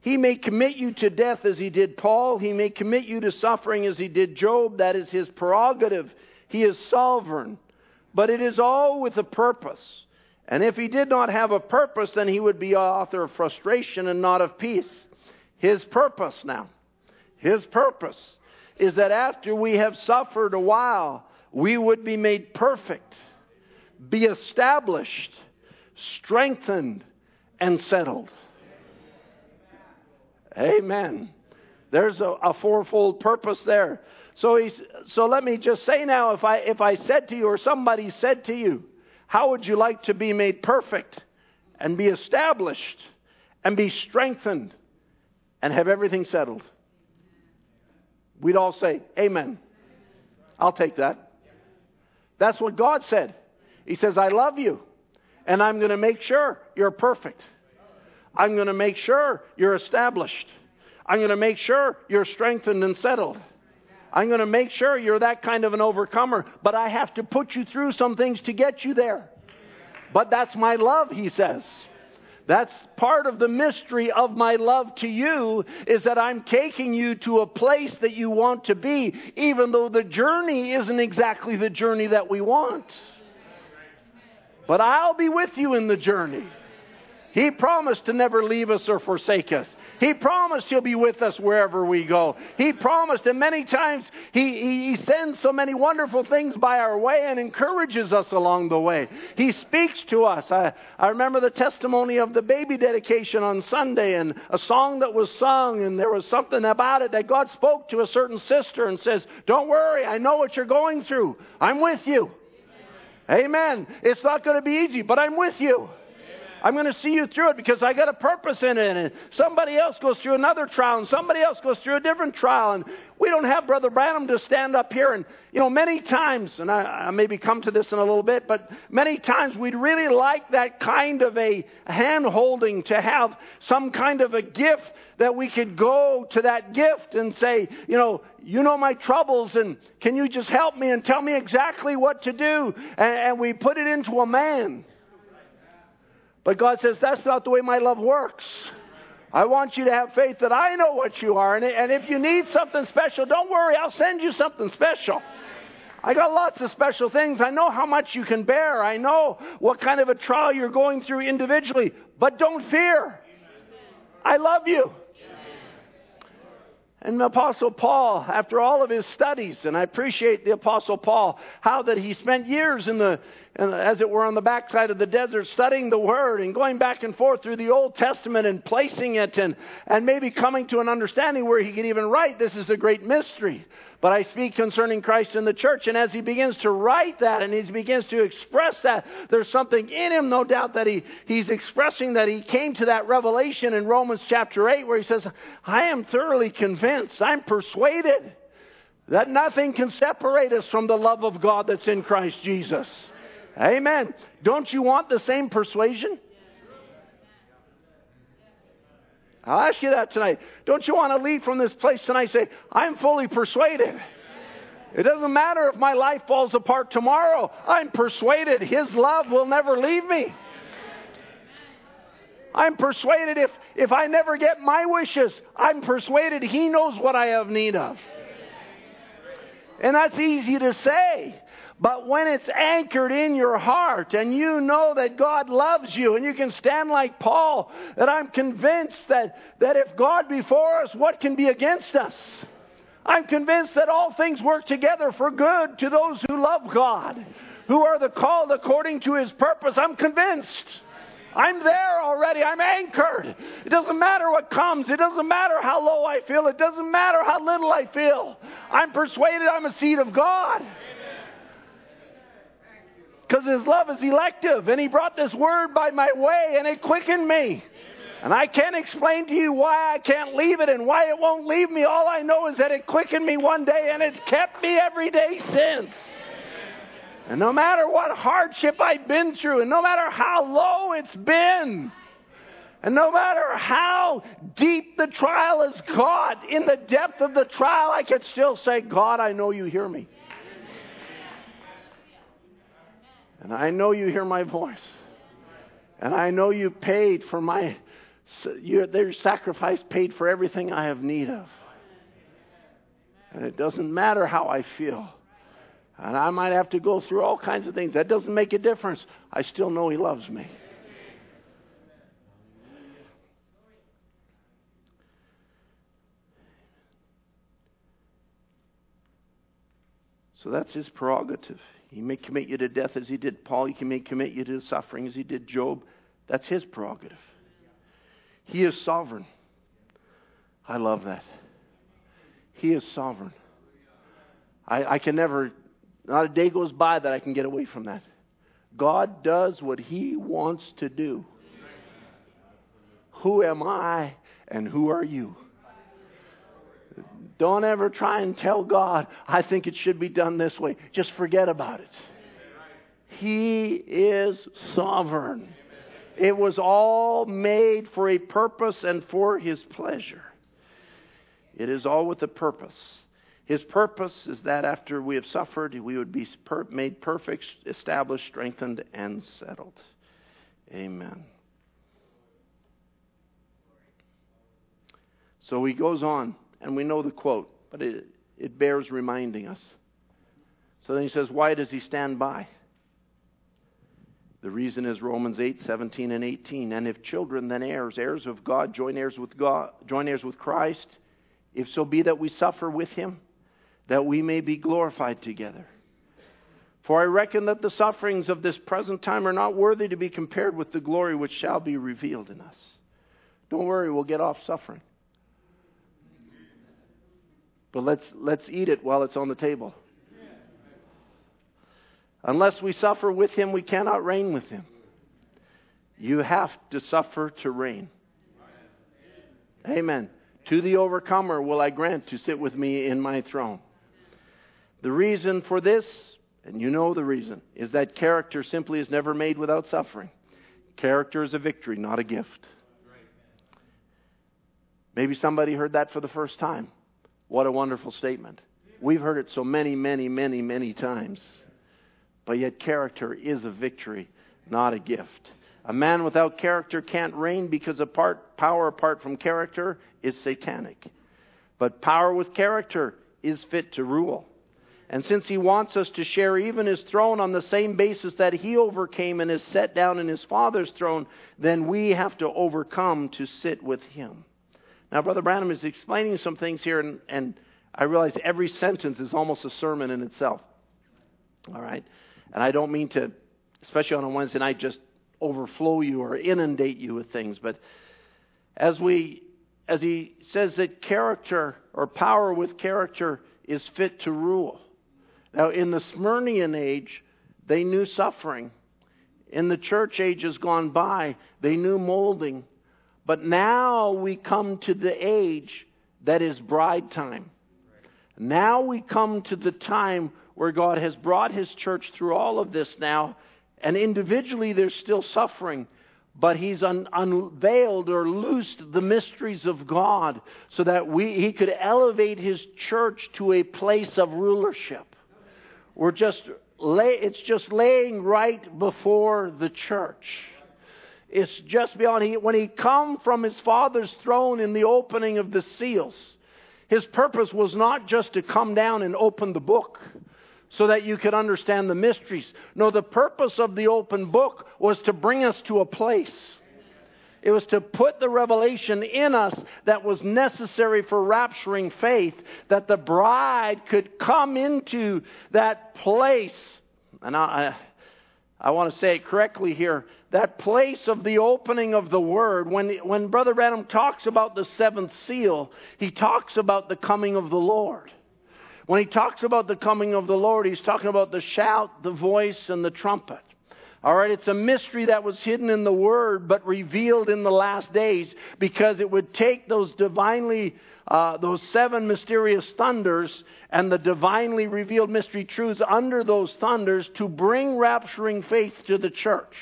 He may commit you to death as he did Paul. He may commit you to suffering as he did Job. That is his prerogative. He is sovereign. But it is all with a purpose. And if he did not have a purpose, then he would be author of frustration and not of peace. His purpose now, his purpose is that after we have suffered a while, we would be made perfect, be established, strengthened, and settled. Amen. There's a, a fourfold purpose there. So, he's, so let me just say now if I, if I said to you, or somebody said to you, how would you like to be made perfect and be established and be strengthened and have everything settled? We'd all say, Amen. I'll take that. That's what God said. He says, I love you, and I'm going to make sure you're perfect. I'm going to make sure you're established. I'm going to make sure you're strengthened and settled. I'm going to make sure you're that kind of an overcomer, but I have to put you through some things to get you there. But that's my love, he says. That's part of the mystery of my love to you is that I'm taking you to a place that you want to be, even though the journey isn't exactly the journey that we want. But I'll be with you in the journey. He promised to never leave us or forsake us. He promised He'll be with us wherever we go. He promised, and many times He, he, he sends so many wonderful things by our way and encourages us along the way. He speaks to us. I, I remember the testimony of the baby dedication on Sunday and a song that was sung, and there was something about it that God spoke to a certain sister and says, Don't worry, I know what you're going through. I'm with you. Amen. Amen. It's not going to be easy, but I'm with you. I'm going to see you through it because I got a purpose in it. And somebody else goes through another trial, and somebody else goes through a different trial. And we don't have Brother Branham to stand up here. And, you know, many times, and I, I maybe come to this in a little bit, but many times we'd really like that kind of a hand holding to have some kind of a gift that we could go to that gift and say, you know, you know my troubles, and can you just help me and tell me exactly what to do? And, and we put it into a man. But God says, that's not the way my love works. I want you to have faith that I know what you are. And, if you need something special, don't worry, I'll send you something special. I got lots of special things. I know how much you can bear. I know what kind of a trial you're going through individually. But don't fear. I love you. And the Apostle Paul, after all of his studies, and I appreciate the Apostle Paul, how that he spent years in the, as it were, on the backside of the desert studying the Word and going back and forth through the Old Testament and placing it and, and maybe coming to an understanding where he could even write, this is a great mystery. But I speak concerning Christ in the church. And as he begins to write that and he begins to express that, there's something in him, no doubt, that he, he's expressing that he came to that revelation in Romans chapter 8 where he says, I am thoroughly convinced, I'm persuaded that nothing can separate us from the love of God that's in Christ Jesus. Amen. Don't you want the same persuasion? I'll ask you that tonight. Don't you want to leave from this place tonight say, I'm fully persuaded. It doesn't matter if my life falls apart tomorrow. I'm persuaded His love will never leave me. I'm persuaded if, if I never get my wishes, I'm persuaded He knows what I have need of. And that's easy to say. But when it's anchored in your heart and you know that God loves you and you can stand like Paul, that I'm convinced that, that if God be for us, what can be against us? I'm convinced that all things work together for good to those who love God, who are the called according to his purpose. I'm convinced. I'm there already. I'm anchored. It doesn't matter what comes. It doesn't matter how low I feel. It doesn't matter how little I feel. I'm persuaded I'm a seed of God. Because His love is elective, and He brought this word by my way, and it quickened me. And I can't explain to you why I can't leave it and why it won't leave me. All I know is that it quickened me one day, and it's kept me every day since. And no matter what hardship I've been through, and no matter how low it's been, and no matter how deep the trial has got, in the depth of the trial, I can still say, God, I know you hear me. And I know you hear my voice. And I know you paid for my, your, their sacrifice paid for everything I have need of. And it doesn't matter how I feel. And I might have to go through all kinds of things. That doesn't make a difference. I still know He loves me. So that's His prerogative. He may commit you to death as He did Paul. He may commit you to suffering as He did Job. That's His prerogative. He is sovereign. I love that. He is sovereign. I, I can never not a day goes by that I can get away from that. God does what He wants to do. Who am I and who are you? Don't ever try and tell God, I think it should be done this way. Just forget about it. He is sovereign. It was all made for a purpose and for His pleasure. It is all with a purpose. His purpose is that after we have suffered, we would be made perfect, established, strengthened, and settled. Amen. So he goes on, and we know the quote, but it, it bears reminding us. So then he says, Why does he stand by? The reason is Romans 8, 17 and 18. And if children, then heirs, heirs of God, join heirs with God, join heirs with Christ, if so be that we suffer with him that we may be glorified together. For I reckon that the sufferings of this present time are not worthy to be compared with the glory which shall be revealed in us. Don't worry, we'll get off suffering. But let's, let's eat it while it's on the table. Unless we suffer with him, we cannot reign with him. You have to suffer to reign. Amen. To the overcomer will I grant to sit with me in my throne. The reason for this, and you know the reason, is that character simply is never made without suffering. Character is a victory, not a gift. Maybe somebody heard that for the first time. What a wonderful statement. We've heard it so many, many, many, many times. But yet, character is a victory, not a gift. A man without character can't reign because apart, power apart from character is satanic. But power with character is fit to rule. And since he wants us to share even his throne on the same basis that he overcame and is set down in his Father's throne, then we have to overcome to sit with him. Now, Brother Branham is explaining some things here, and, and I realize every sentence is almost a sermon in itself. All right? And I don't mean to, especially on a Wednesday night, just overflow you or inundate you with things. But as we as he says that character or power with character is fit to rule. Now, in the Smyrnian age, they knew suffering. In the church ages gone by, they knew molding. But now we come to the age that is bride time. Now we come to the time where God has brought His church through all of this now, and individually there's still suffering, but He's un- unveiled or loosed the mysteries of God so that we, He could elevate His church to a place of rulership. We're just lay, it's just laying right before the church. It's just beyond. He, when he come from his father's throne in the opening of the seals, his purpose was not just to come down and open the book so that you could understand the mysteries. No, the purpose of the open book was to bring us to a place. It was to put the revelation in us that was necessary for rapturing faith, that the bride could come into that place. And I, I, I want to say it correctly here that place of the opening of the Word. When, when Brother Branham talks about the seventh seal, he talks about the coming of the Lord. When he talks about the coming of the Lord, he's talking about the shout, the voice, and the trumpet. All right, it's a mystery that was hidden in the Word but revealed in the last days because it would take those divinely, uh, those seven mysterious thunders and the divinely revealed mystery truths under those thunders to bring rapturing faith to the church.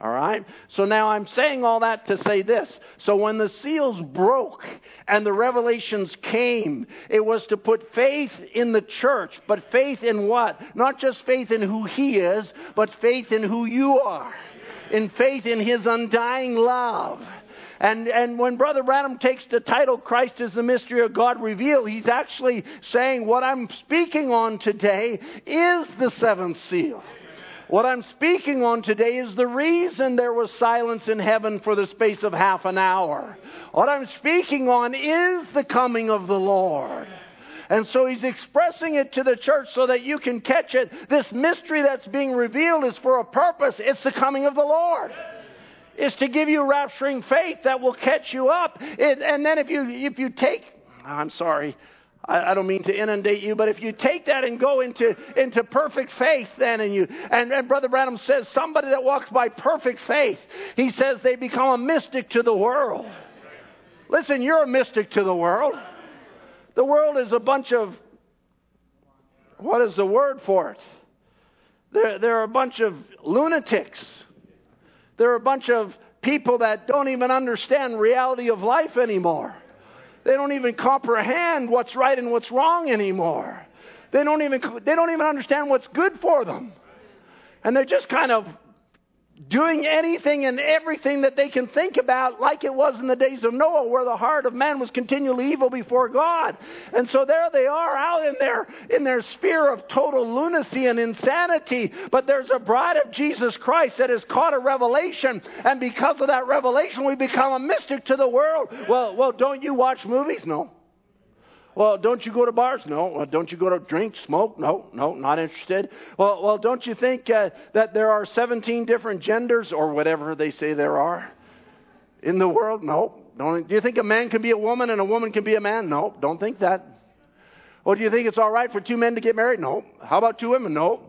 All right? So now I'm saying all that to say this. So when the seals broke and the revelations came, it was to put faith in the church, but faith in what? Not just faith in who He is, but faith in who you are. In faith in His undying love. And, and when Brother Branham takes the title, Christ is the mystery of God revealed, he's actually saying what I'm speaking on today is the seventh seal. What I'm speaking on today is the reason there was silence in heaven for the space of half an hour. What I'm speaking on is the coming of the Lord. And so he's expressing it to the church so that you can catch it. This mystery that's being revealed is for a purpose. It's the coming of the Lord. It's to give you rapturing faith that will catch you up. It, and then if you, if you take, I'm sorry, I, I don't mean to inundate you, but if you take that and go into, into perfect faith, then, and you, and, and Brother Branham says somebody that walks by perfect faith, he says they become a mystic to the world. Listen, you're a mystic to the world. The world is a bunch of, what is the word for it? They're, they're a bunch of lunatics. There are a bunch of people that don't even understand reality of life anymore. They don't even comprehend what's right and what's wrong anymore. They don't even, they don't even understand what's good for them. And they're just kind of doing anything and everything that they can think about, like it was in the days of Noah, where the heart of man was continually evil before God. And so there they are out in their, in their sphere of total lunacy and insanity. But there's a bride of Jesus Christ that has caught a revelation, and because of that revelation, we become a mystic to the world. Well, well, don't you watch movies? No. Well, don't you go to bars? No. Well, don't you go to drink, smoke? No, no, not interested. Well, well, don't you think uh, that there are 17 different genders or whatever they say there are in the world? No. Don't, do you think a man can be a woman and a woman can be a man? No, don't think that. Well, do you think it's all right for two men to get married? No. How about two women? No.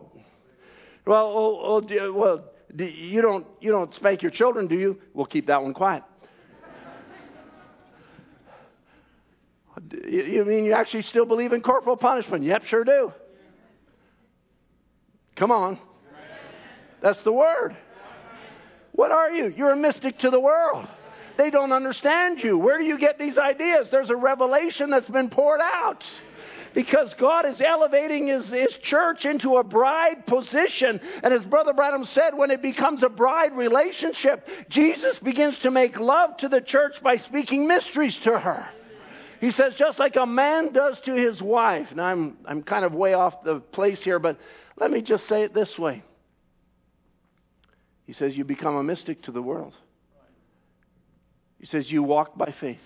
Well, well, well, well you don't you don't spank your children, do you? We'll keep that one quiet. You mean you actually still believe in corporal punishment? Yep, sure do. Come on. That's the word. What are you? You're a mystic to the world. They don't understand you. Where do you get these ideas? There's a revelation that's been poured out. Because God is elevating his, his church into a bride position. And as Brother Branham said, when it becomes a bride relationship, Jesus begins to make love to the church by speaking mysteries to her. He says, just like a man does to his wife. Now, I'm, I'm kind of way off the place here, but let me just say it this way. He says, You become a mystic to the world. He says, You walk by faith.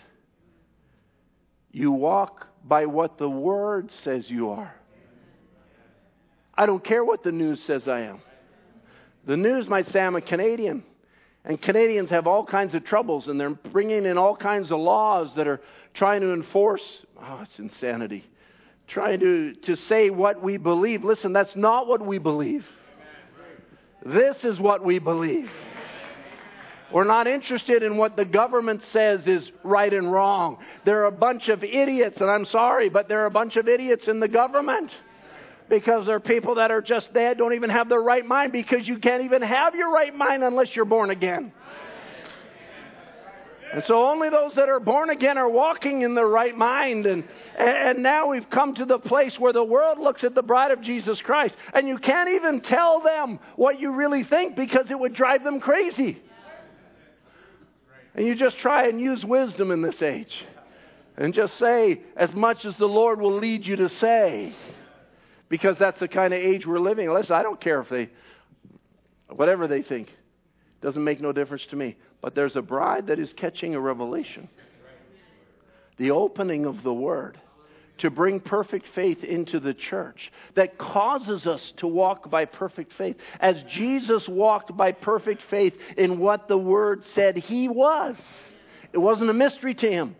You walk by what the Word says you are. I don't care what the news says I am. The news might say I'm a Canadian. And Canadians have all kinds of troubles, and they're bringing in all kinds of laws that are trying to enforce. Oh, it's insanity. Trying to, to say what we believe. Listen, that's not what we believe. This is what we believe. We're not interested in what the government says is right and wrong. There are a bunch of idiots, and I'm sorry, but there are a bunch of idiots in the government because there are people that are just dead, don't even have their right mind because you can't even have your right mind unless you're born again. And so only those that are born again are walking in the right mind. And, and now we've come to the place where the world looks at the bride of Jesus Christ. And you can't even tell them what you really think because it would drive them crazy. And you just try and use wisdom in this age. And just say as much as the Lord will lead you to say. Because that's the kind of age we're living. Listen, I don't care if they, whatever they think, doesn't make no difference to me. But there's a bride that is catching a revelation. The opening of the Word to bring perfect faith into the church that causes us to walk by perfect faith. As Jesus walked by perfect faith in what the Word said He was, it wasn't a mystery to Him.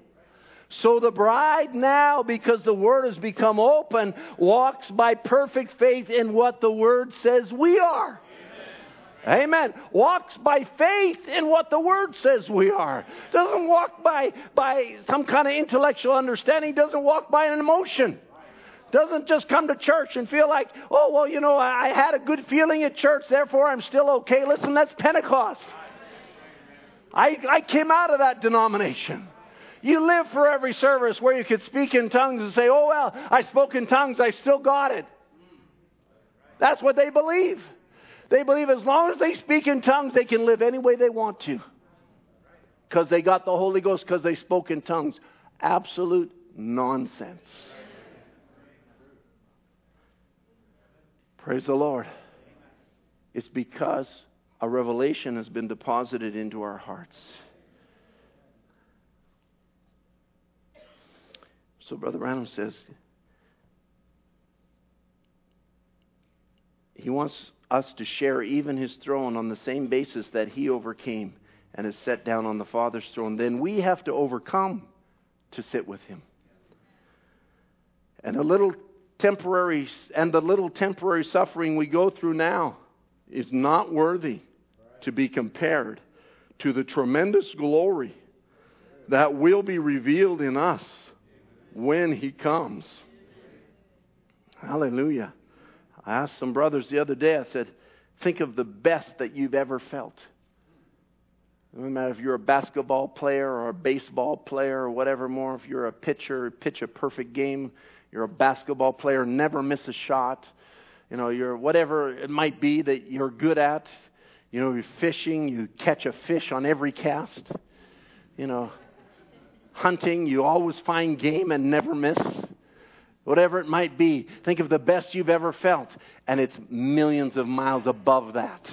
So the bride now, because the Word has become open, walks by perfect faith in what the Word says we are. Amen. Walks by faith in what the Word says we are. Doesn't walk by, by some kind of intellectual understanding. Doesn't walk by an emotion. Doesn't just come to church and feel like, oh, well, you know, I had a good feeling at church, therefore I'm still okay. Listen, that's Pentecost. I, I came out of that denomination. You live for every service where you could speak in tongues and say, oh, well, I spoke in tongues, I still got it. That's what they believe. They believe as long as they speak in tongues, they can live any way they want to. Because they got the Holy Ghost because they spoke in tongues. Absolute nonsense. Praise the Lord. It's because a revelation has been deposited into our hearts. So, Brother Branham says, he wants us to share even his throne on the same basis that he overcame and is set down on the Father's throne, then we have to overcome to sit with him. And a little temporary and the little temporary suffering we go through now is not worthy to be compared to the tremendous glory that will be revealed in us when he comes. Hallelujah. I asked some brothers the other day, I said, think of the best that you've ever felt. It doesn't matter if you're a basketball player or a baseball player or whatever more. If you're a pitcher, pitch a perfect game. You're a basketball player, never miss a shot. You know, you're whatever it might be that you're good at. You know, you're fishing, you catch a fish on every cast. You know, hunting, you always find game and never miss whatever it might be. Think of the best you've ever felt, and it's millions of miles above that.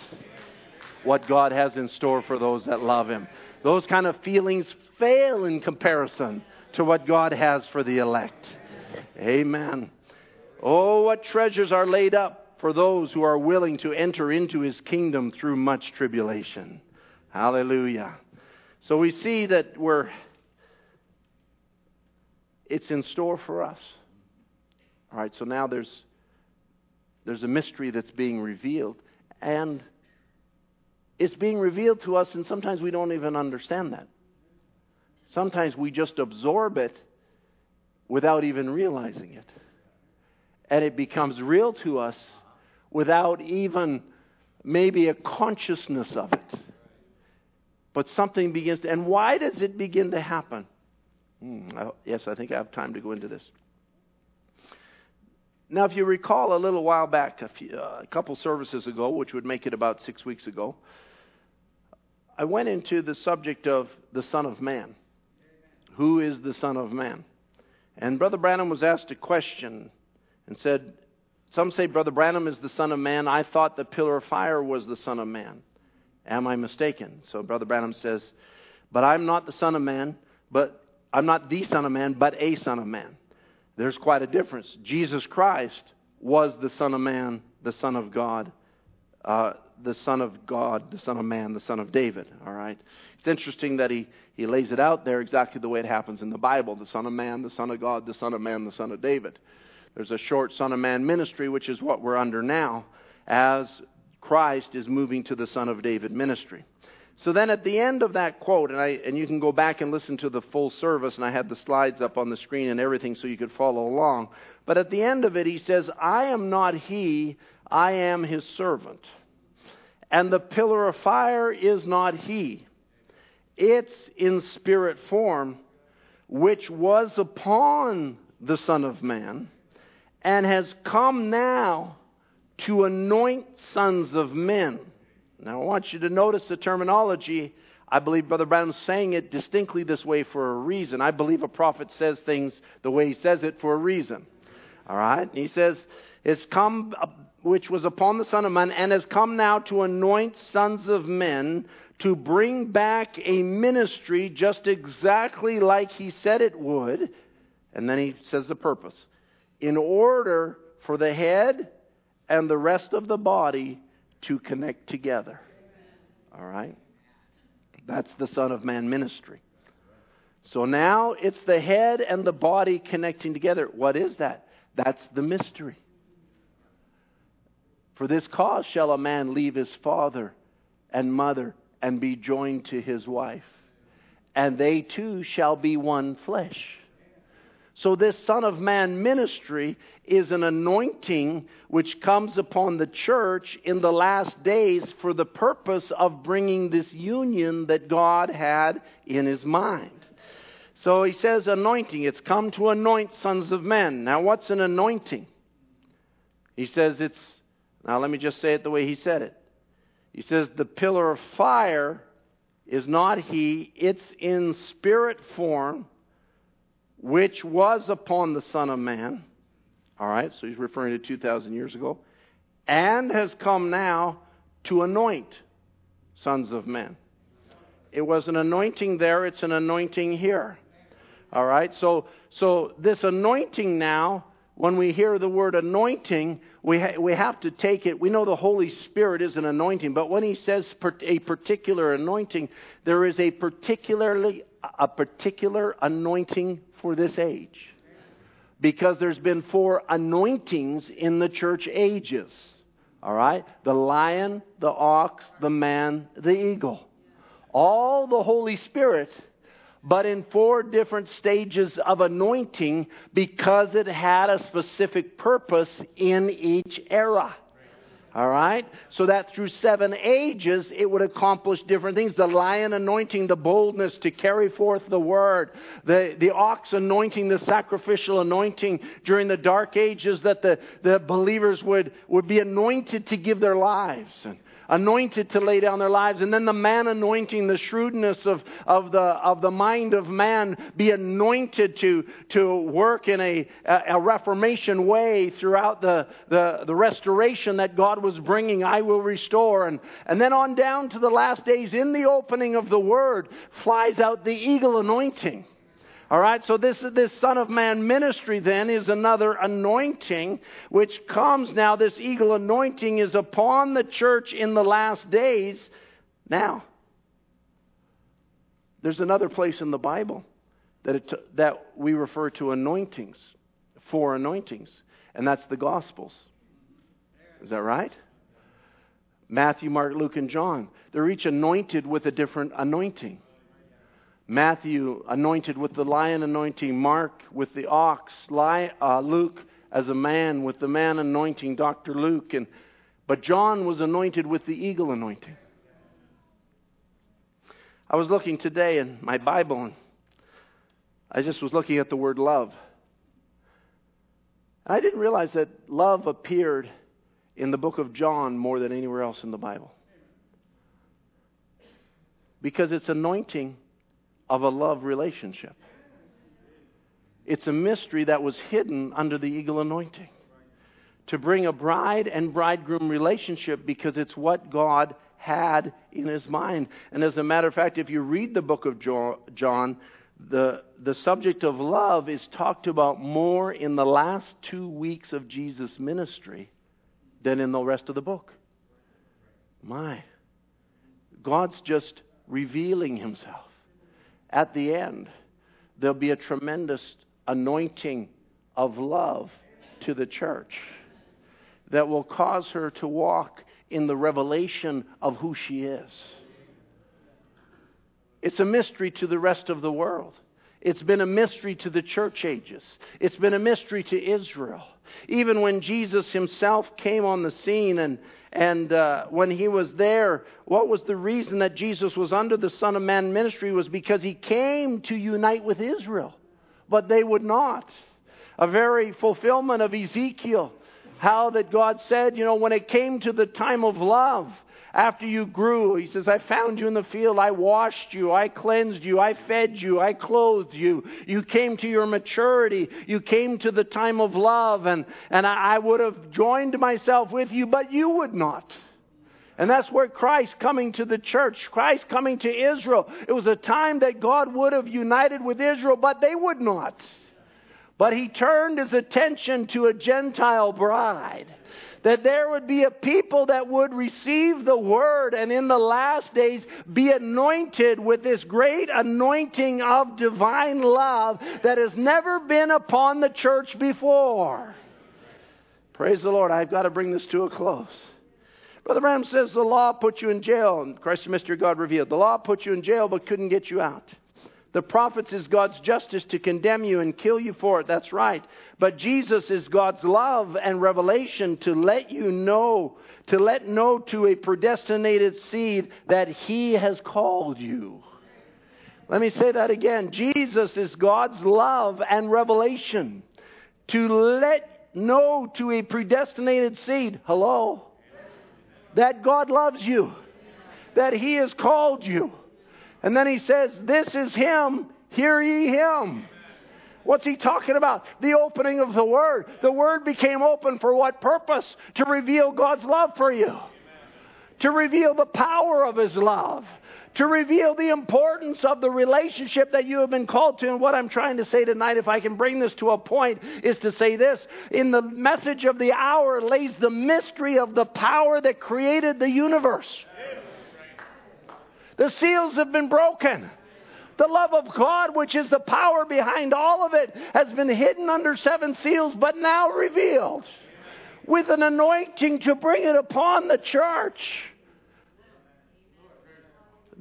What God has in store for those that love Him. Those kind of feelings fail in comparison to what God has for the elect. Amen. Oh, what treasures are laid up for those who are willing to enter into His kingdom through much tribulation. Hallelujah. So we see that we're, it's in store for us. All right, so now there's, there's a mystery that's being revealed, and it's being revealed to us, and sometimes we don't even understand that. Sometimes we just absorb it without even realizing it. And it becomes real to us without even maybe a consciousness of it. But something begins to, and why does it begin to happen? Hmm, yes, I think I have time to go into this. Now, if you recall a little while back, a, few, uh, a couple services ago, which would make it about six weeks ago, I went into the subject of the Son of Man. Who is the Son of Man? And Brother Branham was asked a question and said, Some say Brother Branham is the Son of Man. I thought the pillar of fire was the Son of Man. Am I mistaken? So Brother Branham says, But I'm not the Son of Man, but I'm not the Son of Man, but a Son of Man. There's quite a difference. Jesus Christ was the Son of Man, the Son of God, uh, the Son of God, the Son of Man, the Son of David. All right? It's interesting that he, he lays it out there exactly the way it happens in the Bible the Son of Man, the Son of God, the Son of Man, the Son of David. There's a short Son of Man ministry, which is what we're under now, as Christ is moving to the Son of David ministry. So then at the end of that quote, and, I, and you can go back and listen to the full service, and I had the slides up on the screen and everything so you could follow along. But at the end of it, he says, I am not he, I am his servant. And the pillar of fire is not he, it's in spirit form, which was upon the Son of Man, and has come now to anoint sons of men now, I want you to notice the terminology I believe Brother Branham's saying it distinctly this way for a reason. I believe a prophet says things the way he says it for a reason. All right? He says, It's come, which was upon the Son of Man, and has come now to anoint sons of men to bring back a ministry just exactly like he said it would. And then he says the purpose. In order for the head and the rest of the body to connect together. All right? That's the Son of Man ministry. So now it's the head and the body connecting together. What is that? That's the mystery. For this cause shall a man leave his father and mother and be joined to his wife, and they two shall be one flesh. So, this Son of Man ministry is an anointing which comes upon the church in the last days for the purpose of bringing this union that God had in his mind. So he says anointing. It's come to anoint sons of men. Now, what's an anointing? He says it's, now let me just say it the way he said it. He says the pillar of fire is not he, it's in spirit form which was upon the Son of Man. All right, so he's referring to 2,000 years ago. And has come now to anoint sons of men. It was an anointing there, it's an anointing here. All right, so, so this anointing now, when we hear the word anointing, we, ha- we have to take it. We know the Holy Spirit is an anointing, but when he says per- a particular anointing, there is a particularly a particular anointing for this age. Because there's been four anointings in the church ages. All right? The lion, the ox, the man, the eagle. All the Holy Spirit, but in four different stages of anointing because it had a specific purpose in each era. All right? So that through seven ages, it would accomplish different things. The lion anointing the boldness to carry forth the word. The, the ox anointing the sacrificial anointing during the dark ages that the, the believers would, would be anointed to give their lives. And, anointed to lay down their lives. And then the man anointing, the shrewdness of, of, the, of the mind of man, be anointed to, to work in a, a reformation way throughout the, the, the restoration that God was bringing. I will restore. And, and then on down to the last days, in the opening of the word, flies out the eagle anointing. All right, so this, this Son of Man ministry then is another anointing which comes now. This eagle anointing is upon the church in the last days. Now, there's another place in the Bible that, it, that we refer to anointings, four anointings, and that's the Gospels. Is that right? Matthew, Mark, Luke, and John. They're each anointed with a different anointing. Matthew anointed with the lion anointing, Mark with the ox, uh, Luke as a man with the man anointing, Dr. Luke, and but John was anointed with the eagle anointing. I was looking today in my Bible and I just was looking at the word love. And I didn't realize that love appeared in the book of John more than anywhere else in the Bible. Because it's anointing of a love relationship. It's a mystery that was hidden under the eagle anointing. To bring a bride and bridegroom relationship because it's what God had in his mind. And as a matter of fact, if you read the book of John, the, the subject of love is talked about more in the last two weeks of Jesus' ministry than in the rest of the book. My. God's just revealing himself at the end, there'll be a tremendous anointing of love to the church that will cause her to walk in the revelation of who she is. It's a mystery to the rest of the world. It's been a mystery to the church ages. It's been a mystery to Israel. Even when Jesus himself came on the scene and, and uh, when he was there, what was the reason that Jesus was under the Son of Man ministry was because he came to unite with Israel, but they would not. A very fulfillment of Ezekiel, how that God said, you know, when it came to the time of love, after you grew. He says, I found you in the field. I washed you. I cleansed you. I fed you. I clothed you. You came to your maturity. You came to the time of love. And, and I, I would have joined myself with you, but you would not. And that's where Christ coming to the church, Christ coming to Israel. It was a time that God would have united with Israel, but they would not. But he turned his attention to a Gentile bride. That there would be a people that would receive the word and in the last days be anointed with this great anointing of divine love that has never been upon the church before. Praise the Lord. I've got to bring this to a close. Brother Branham says the law put you in jail, and Christ the Mystery God revealed. The law put you in jail but couldn't get you out. The prophets is God's justice to condemn you and kill you for it. That's right. But Jesus is God's love and revelation to let you know, to let know to a predestinated seed that He has called you. Let me say that again. Jesus is God's love and revelation to let know to a predestinated seed. Hello? that God loves you, that He has called you. And then He says, This is Him, hear ye Him. What's he talking about? The opening of the Word. The Word became open for what purpose? To reveal God's love for you, to reveal the power of His love, to reveal the importance of the relationship that you have been called to. And what I'm trying to say tonight, if I can bring this to a point, is to say this. In the message of the hour lays the mystery of the power that created the universe. The seals have been broken. The love of God, which is the power behind all of it, has been hidden under seven seals, but now revealed with an anointing to bring it upon the church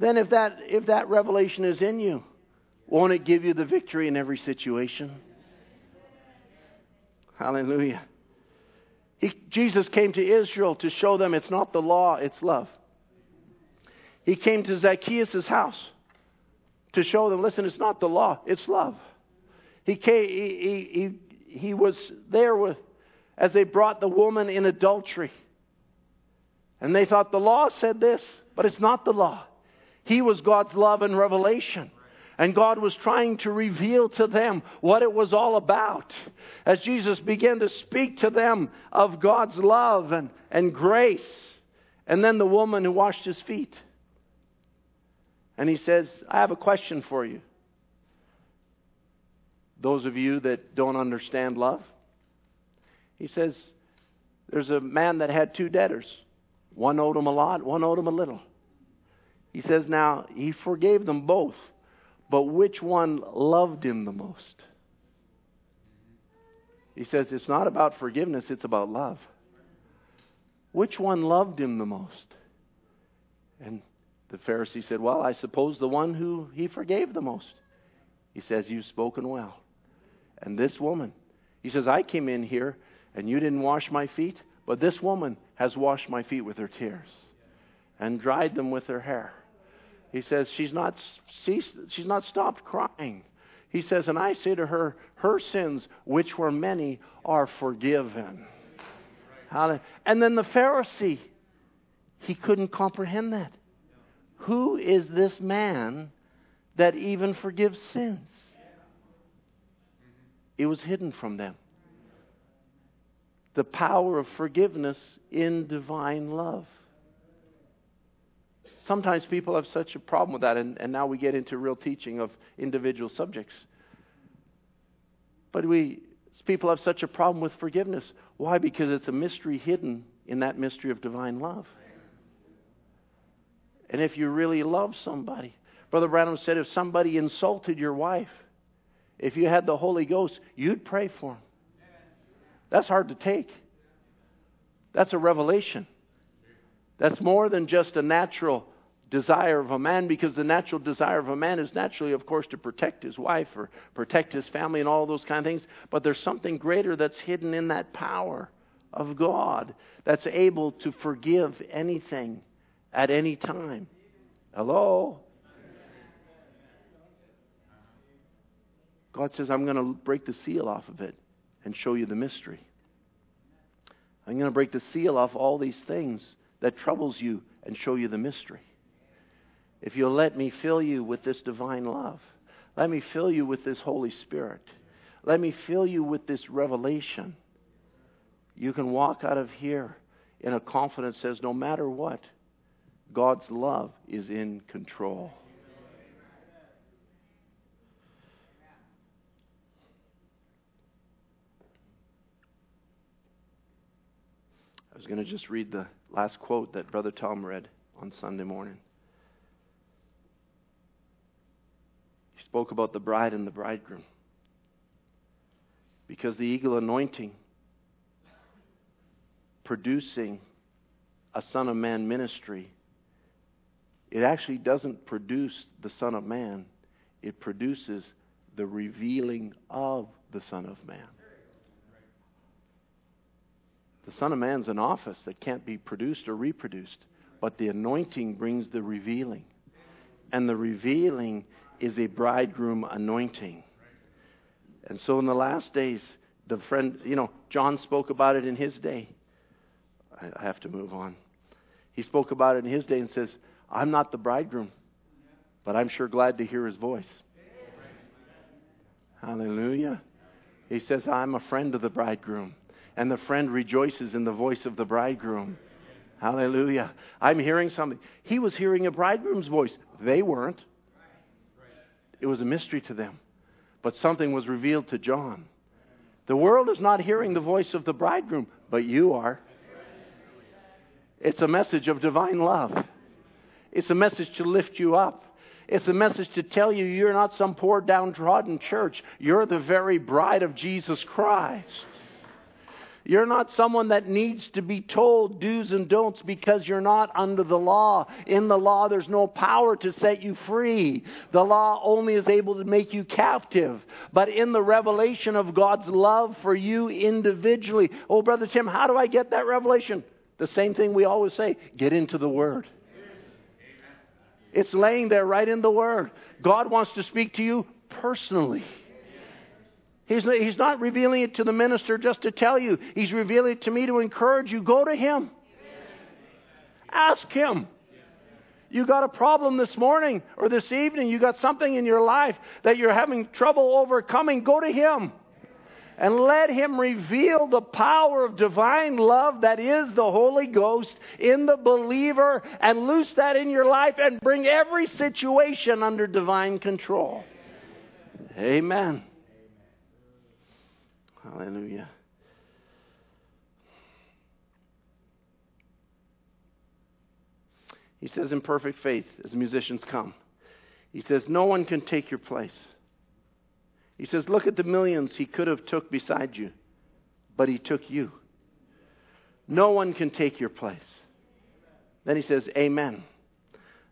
then if that, if that revelation is in you, won't it give you the victory in every situation? Hallelujah. He, Jesus came to Israel to show them it's not the law, it's love. He came to Zacchaeus' house to show them, listen, it's not the law, it's love. He, came, he, he, he, was there with, as they brought the woman in adultery. And they thought the law said this, but it's not the law. He was God's love and revelation. And God was trying to reveal to them what it was all about. As Jesus began to speak to them of God's love and, and grace. And then the woman who washed his feet. And he says, I have a question for you. Those of you that don't understand love. He says, There's a man that had two debtors. One owed him a lot, one owed him a little. He says, Now, he forgave them both, but which one loved him the most? He says, It's not about forgiveness, it's about love. Which one loved him the most? And the Pharisee said, Well, I suppose the one who he forgave the most. He says, You've spoken well. And this woman, he says, I came in here and you didn't wash my feet, but this woman has washed my feet with her tears and dried them with her hair. He says she's not ceased, she's not stopped crying. He says, and I say to her, her sins, which were many, are forgiven. And then the Pharisee, he couldn't comprehend that. Who is this man that even forgives sins? It was hidden from them. The power of forgiveness in divine love sometimes people have such a problem with that, and, and now we get into real teaching of individual subjects. But we, people have such a problem with forgiveness. Why? Because it's a mystery hidden in that mystery of divine love. And if you really love somebody, Brother Branham said if somebody insulted your wife, if you had the Holy Ghost, you'd pray for them. That's hard to take. That's a revelation. That's more than just a natural desire of a man because the natural desire of a man is naturally, of course, to protect his wife or protect his family and all those kind of things. But there's something greater that's hidden in that power of God that's able to forgive anything at any time. Hello? God says, I'm going to break the seal off of it and show you the mystery. I'm going to break the seal off all these things that troubles you and show you the mystery. If you'll let me fill you with this divine love, let me fill you with this Holy Spirit, let me fill you with this revelation, you can walk out of here in a confidence that says, no matter what, God's love is in control. I was going to just read the last quote that Brother Tom read on Sunday morning. He spoke about the bride and the bridegroom. Because the eagle anointing producing a Son of Man ministry, it actually doesn't produce the Son of Man, it produces the revealing of the Son of Man. The Son of Man's an office that can't be produced or reproduced, but the anointing brings the revealing. And the revealing is a bridegroom anointing. And so in the last days, the friend, you know, John spoke about it in his day. I have to move on. He spoke about it in his day and says, I'm not the bridegroom, but I'm sure glad to hear his voice. Hallelujah. He says, I'm a friend of the bridegroom, and the friend rejoices in the voice of the bridegroom. Hallelujah. I'm hearing something. He was hearing a bridegroom's voice. They weren't. It was a mystery to them. But something was revealed to John. The world is not hearing the voice of the bridegroom, but you are. It's a message of divine love. It's a message to lift you up. It's a message to tell you you're not some poor downtrodden church. You're the very bride of Jesus Christ. You're not someone that needs to be told do's and don'ts because you're not under the law. In the law, there's no power to set you free. The law only is able to make you captive. But in the revelation of God's love for you individually, oh, Brother Tim, how do I get that revelation? The same thing we always say get into the Word. It's laying there right in the Word. God wants to speak to you personally. He's, he's not revealing it to the minister just to tell you, He's revealing it to me to encourage you. Go to Him. Ask Him. You got a problem this morning or this evening, you got something in your life that you're having trouble overcoming, go to Him and let Him reveal the power of divine love that is the Holy Ghost in the believer and loose that in your life and bring every situation under divine control. Amen. Hallelujah. He says, in perfect faith, as musicians come, he says, no one can take your place. He says, Look at the millions he could have took beside you, but he took you. No one can take your place. Then he says, Amen.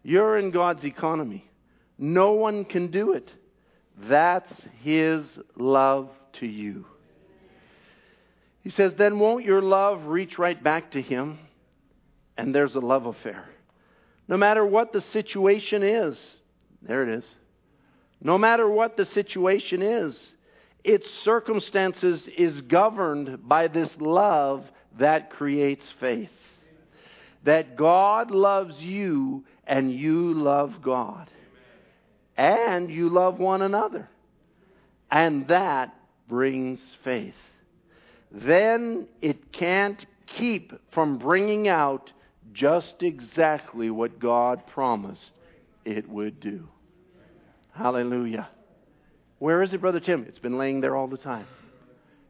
You're in God's economy. No one can do it. That's his love to you. He says, Then won't your love reach right back to him? And there's a love affair. No matter what the situation is, there it is. No matter what the situation is, its circumstances is governed by this love that creates faith. That God loves you and you love God. And you love one another. And that brings faith. Then it can't keep from bringing out just exactly what God promised it would do. Hallelujah. Where is it, Brother Tim? It's been laying there all the time.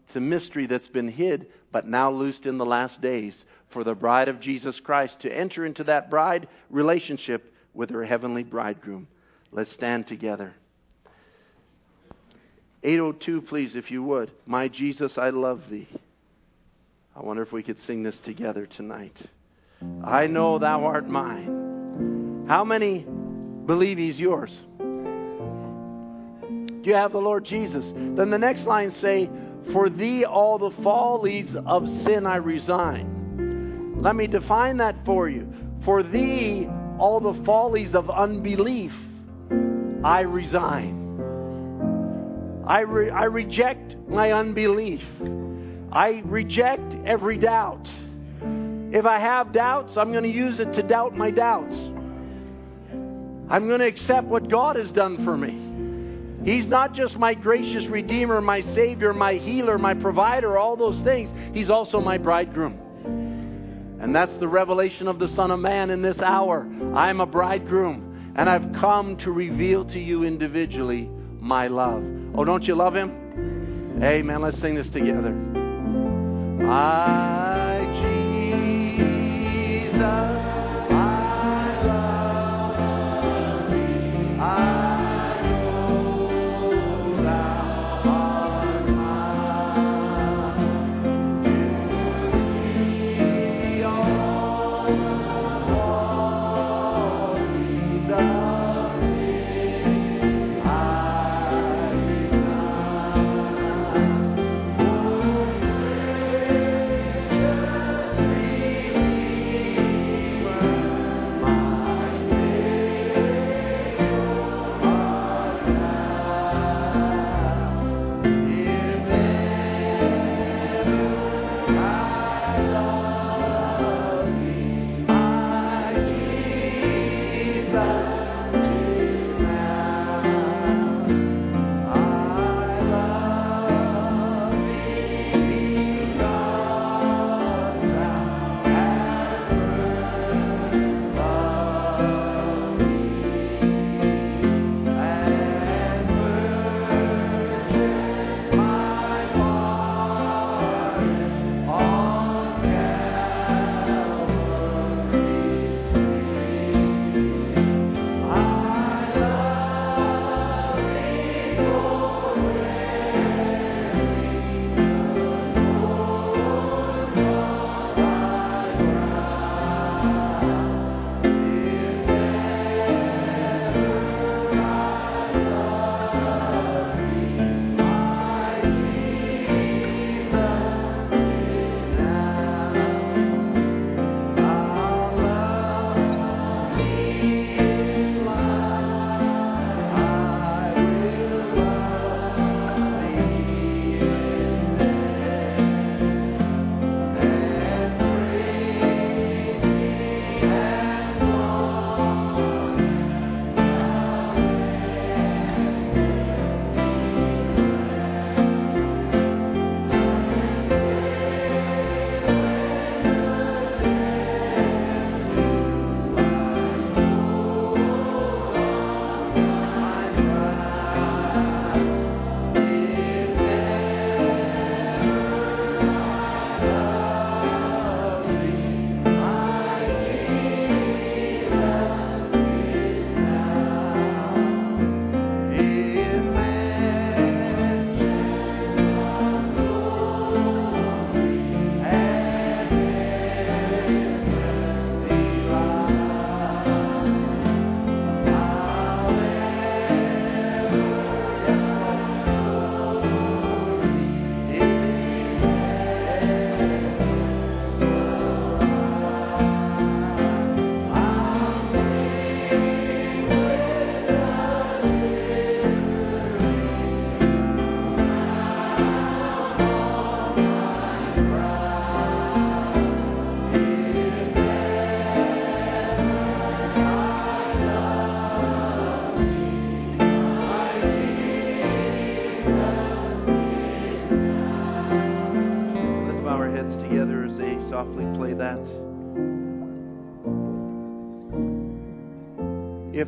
It's a mystery that's been hid, but now loosed in the last days for the bride of Jesus Christ to enter into that bride relationship with her heavenly bridegroom. Let's stand together. 802, please, if you would. My Jesus, I love thee. I wonder if we could sing this together tonight. I know thou art mine. How many believe he's yours? You have the Lord Jesus? Then the next line say, For thee all the follies of sin I resign. Let me define that for you. For thee all the follies of unbelief I resign. I, re- I reject my unbelief. I reject every doubt. If I have doubts, I'm going to use it to doubt my doubts. I'm going to accept what God has done for me. He's not just my gracious Redeemer, my Savior, my healer, my provider, all those things. He's also my bridegroom. And that's the revelation of the Son of Man in this hour. I'm a bridegroom, and I've come to reveal to you individually my love. Oh, don't you love Him? Amen. Let's sing this together. My Jesus.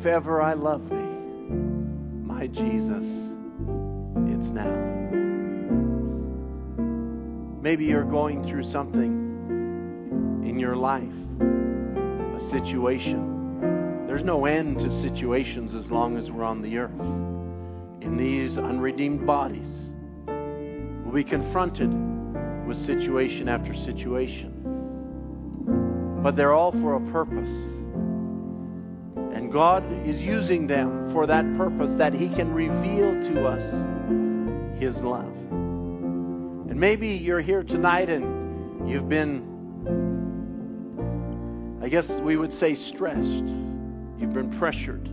If ever I love thee, my Jesus, it's now. Maybe you're going through something in your life, a situation. There's no end to situations as long as we're on the earth. In these unredeemed bodies, we'll be confronted with situation after situation. But they're all for a purpose. God is using them for that purpose that He can reveal to us His love. And maybe you're here tonight and you've been, I guess we would say, stressed. You've been pressured.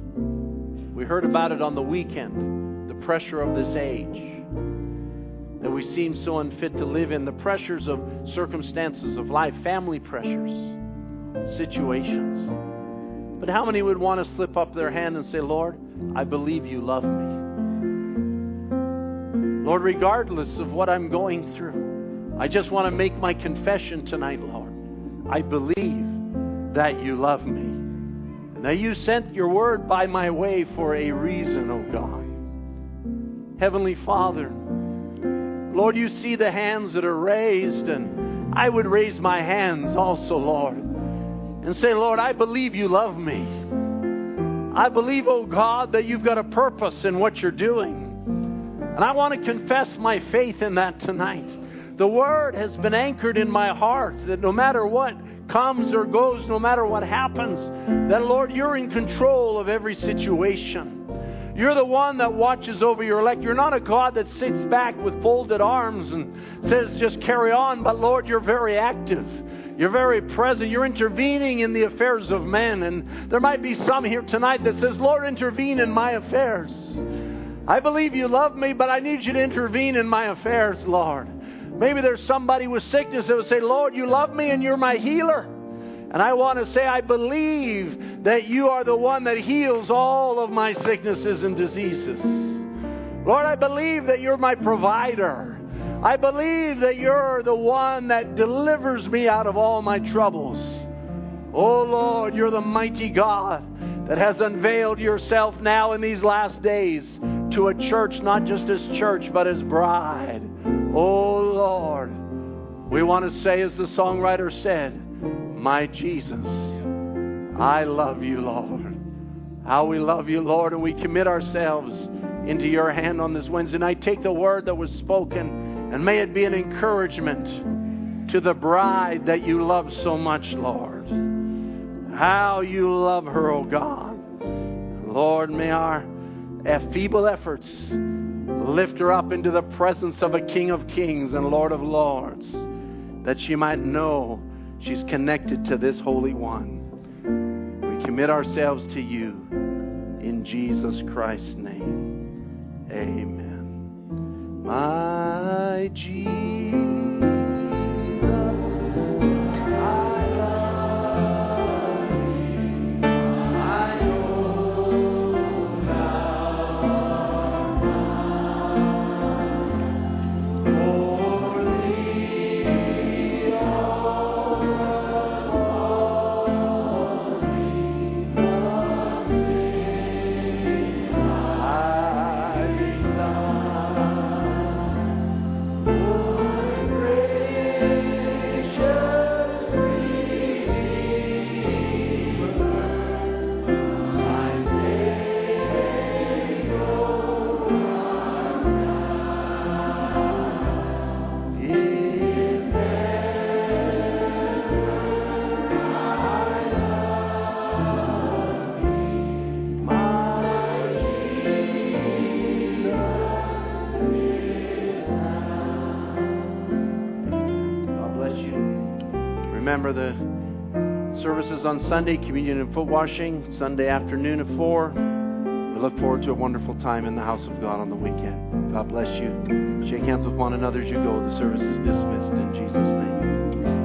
We heard about it on the weekend the pressure of this age. that we seem so unfit to live in, the pressures of circumstances of life, family pressures, situations. But how many would want to slip up their hand and say, Lord, I believe you love me? Lord, regardless of what I'm going through, I just want to make my confession tonight, Lord. I believe that you love me. That you sent your word by my way for a reason, O oh God. Heavenly Father, Lord, you see the hands that are raised, and I would raise my hands also, Lord, and say, Lord, I believe you love me. I believe, oh God, that you've got a purpose in what you're doing. And I want to confess my faith in that tonight. The word has been anchored in my heart that no matter what comes or goes, no matter what happens, that Lord, you're in control of every situation. You're the one that watches over your elect. You're not a God that sits back with folded arms and says, just carry on. But Lord, you're very active. You're very present. You're intervening in the affairs of men. And there might be some here tonight that says, Lord, intervene in my affairs. I believe you love me, but I need you to intervene in my affairs, Lord. Maybe there's somebody with sickness that would say, Lord, you love me and you're my healer. And I want to say, I believe that you are the one that heals all of my sicknesses and diseases. Lord, I believe that you're my provider. I believe that you're the one that delivers me out of all my troubles. Oh Lord, you're the mighty God that has unveiled yourself now in these last days to a church, not just as church, but as bride. Oh Lord, we want to say, as the songwriter said, my Jesus. I love you, Lord. How we love you, Lord, and we commit ourselves into your hand on this Wednesday night. Take the word that was spoken, and may it be an encouragement to the bride that you love so much, Lord. How you love her, O oh God. Lord, may our feeble efforts lift her up into the presence of a King of Kings and Lord of Lords, that she might know She's connected to this Holy One. We commit ourselves to you in Jesus Christ's name. Amen. My Jesus. Remember the services on Sunday, communion and foot washing, Sunday afternoon at 4. We look forward to a wonderful time in the house of God on the weekend. God bless you. Shake hands with one another as you go. The service is dismissed in Jesus' name.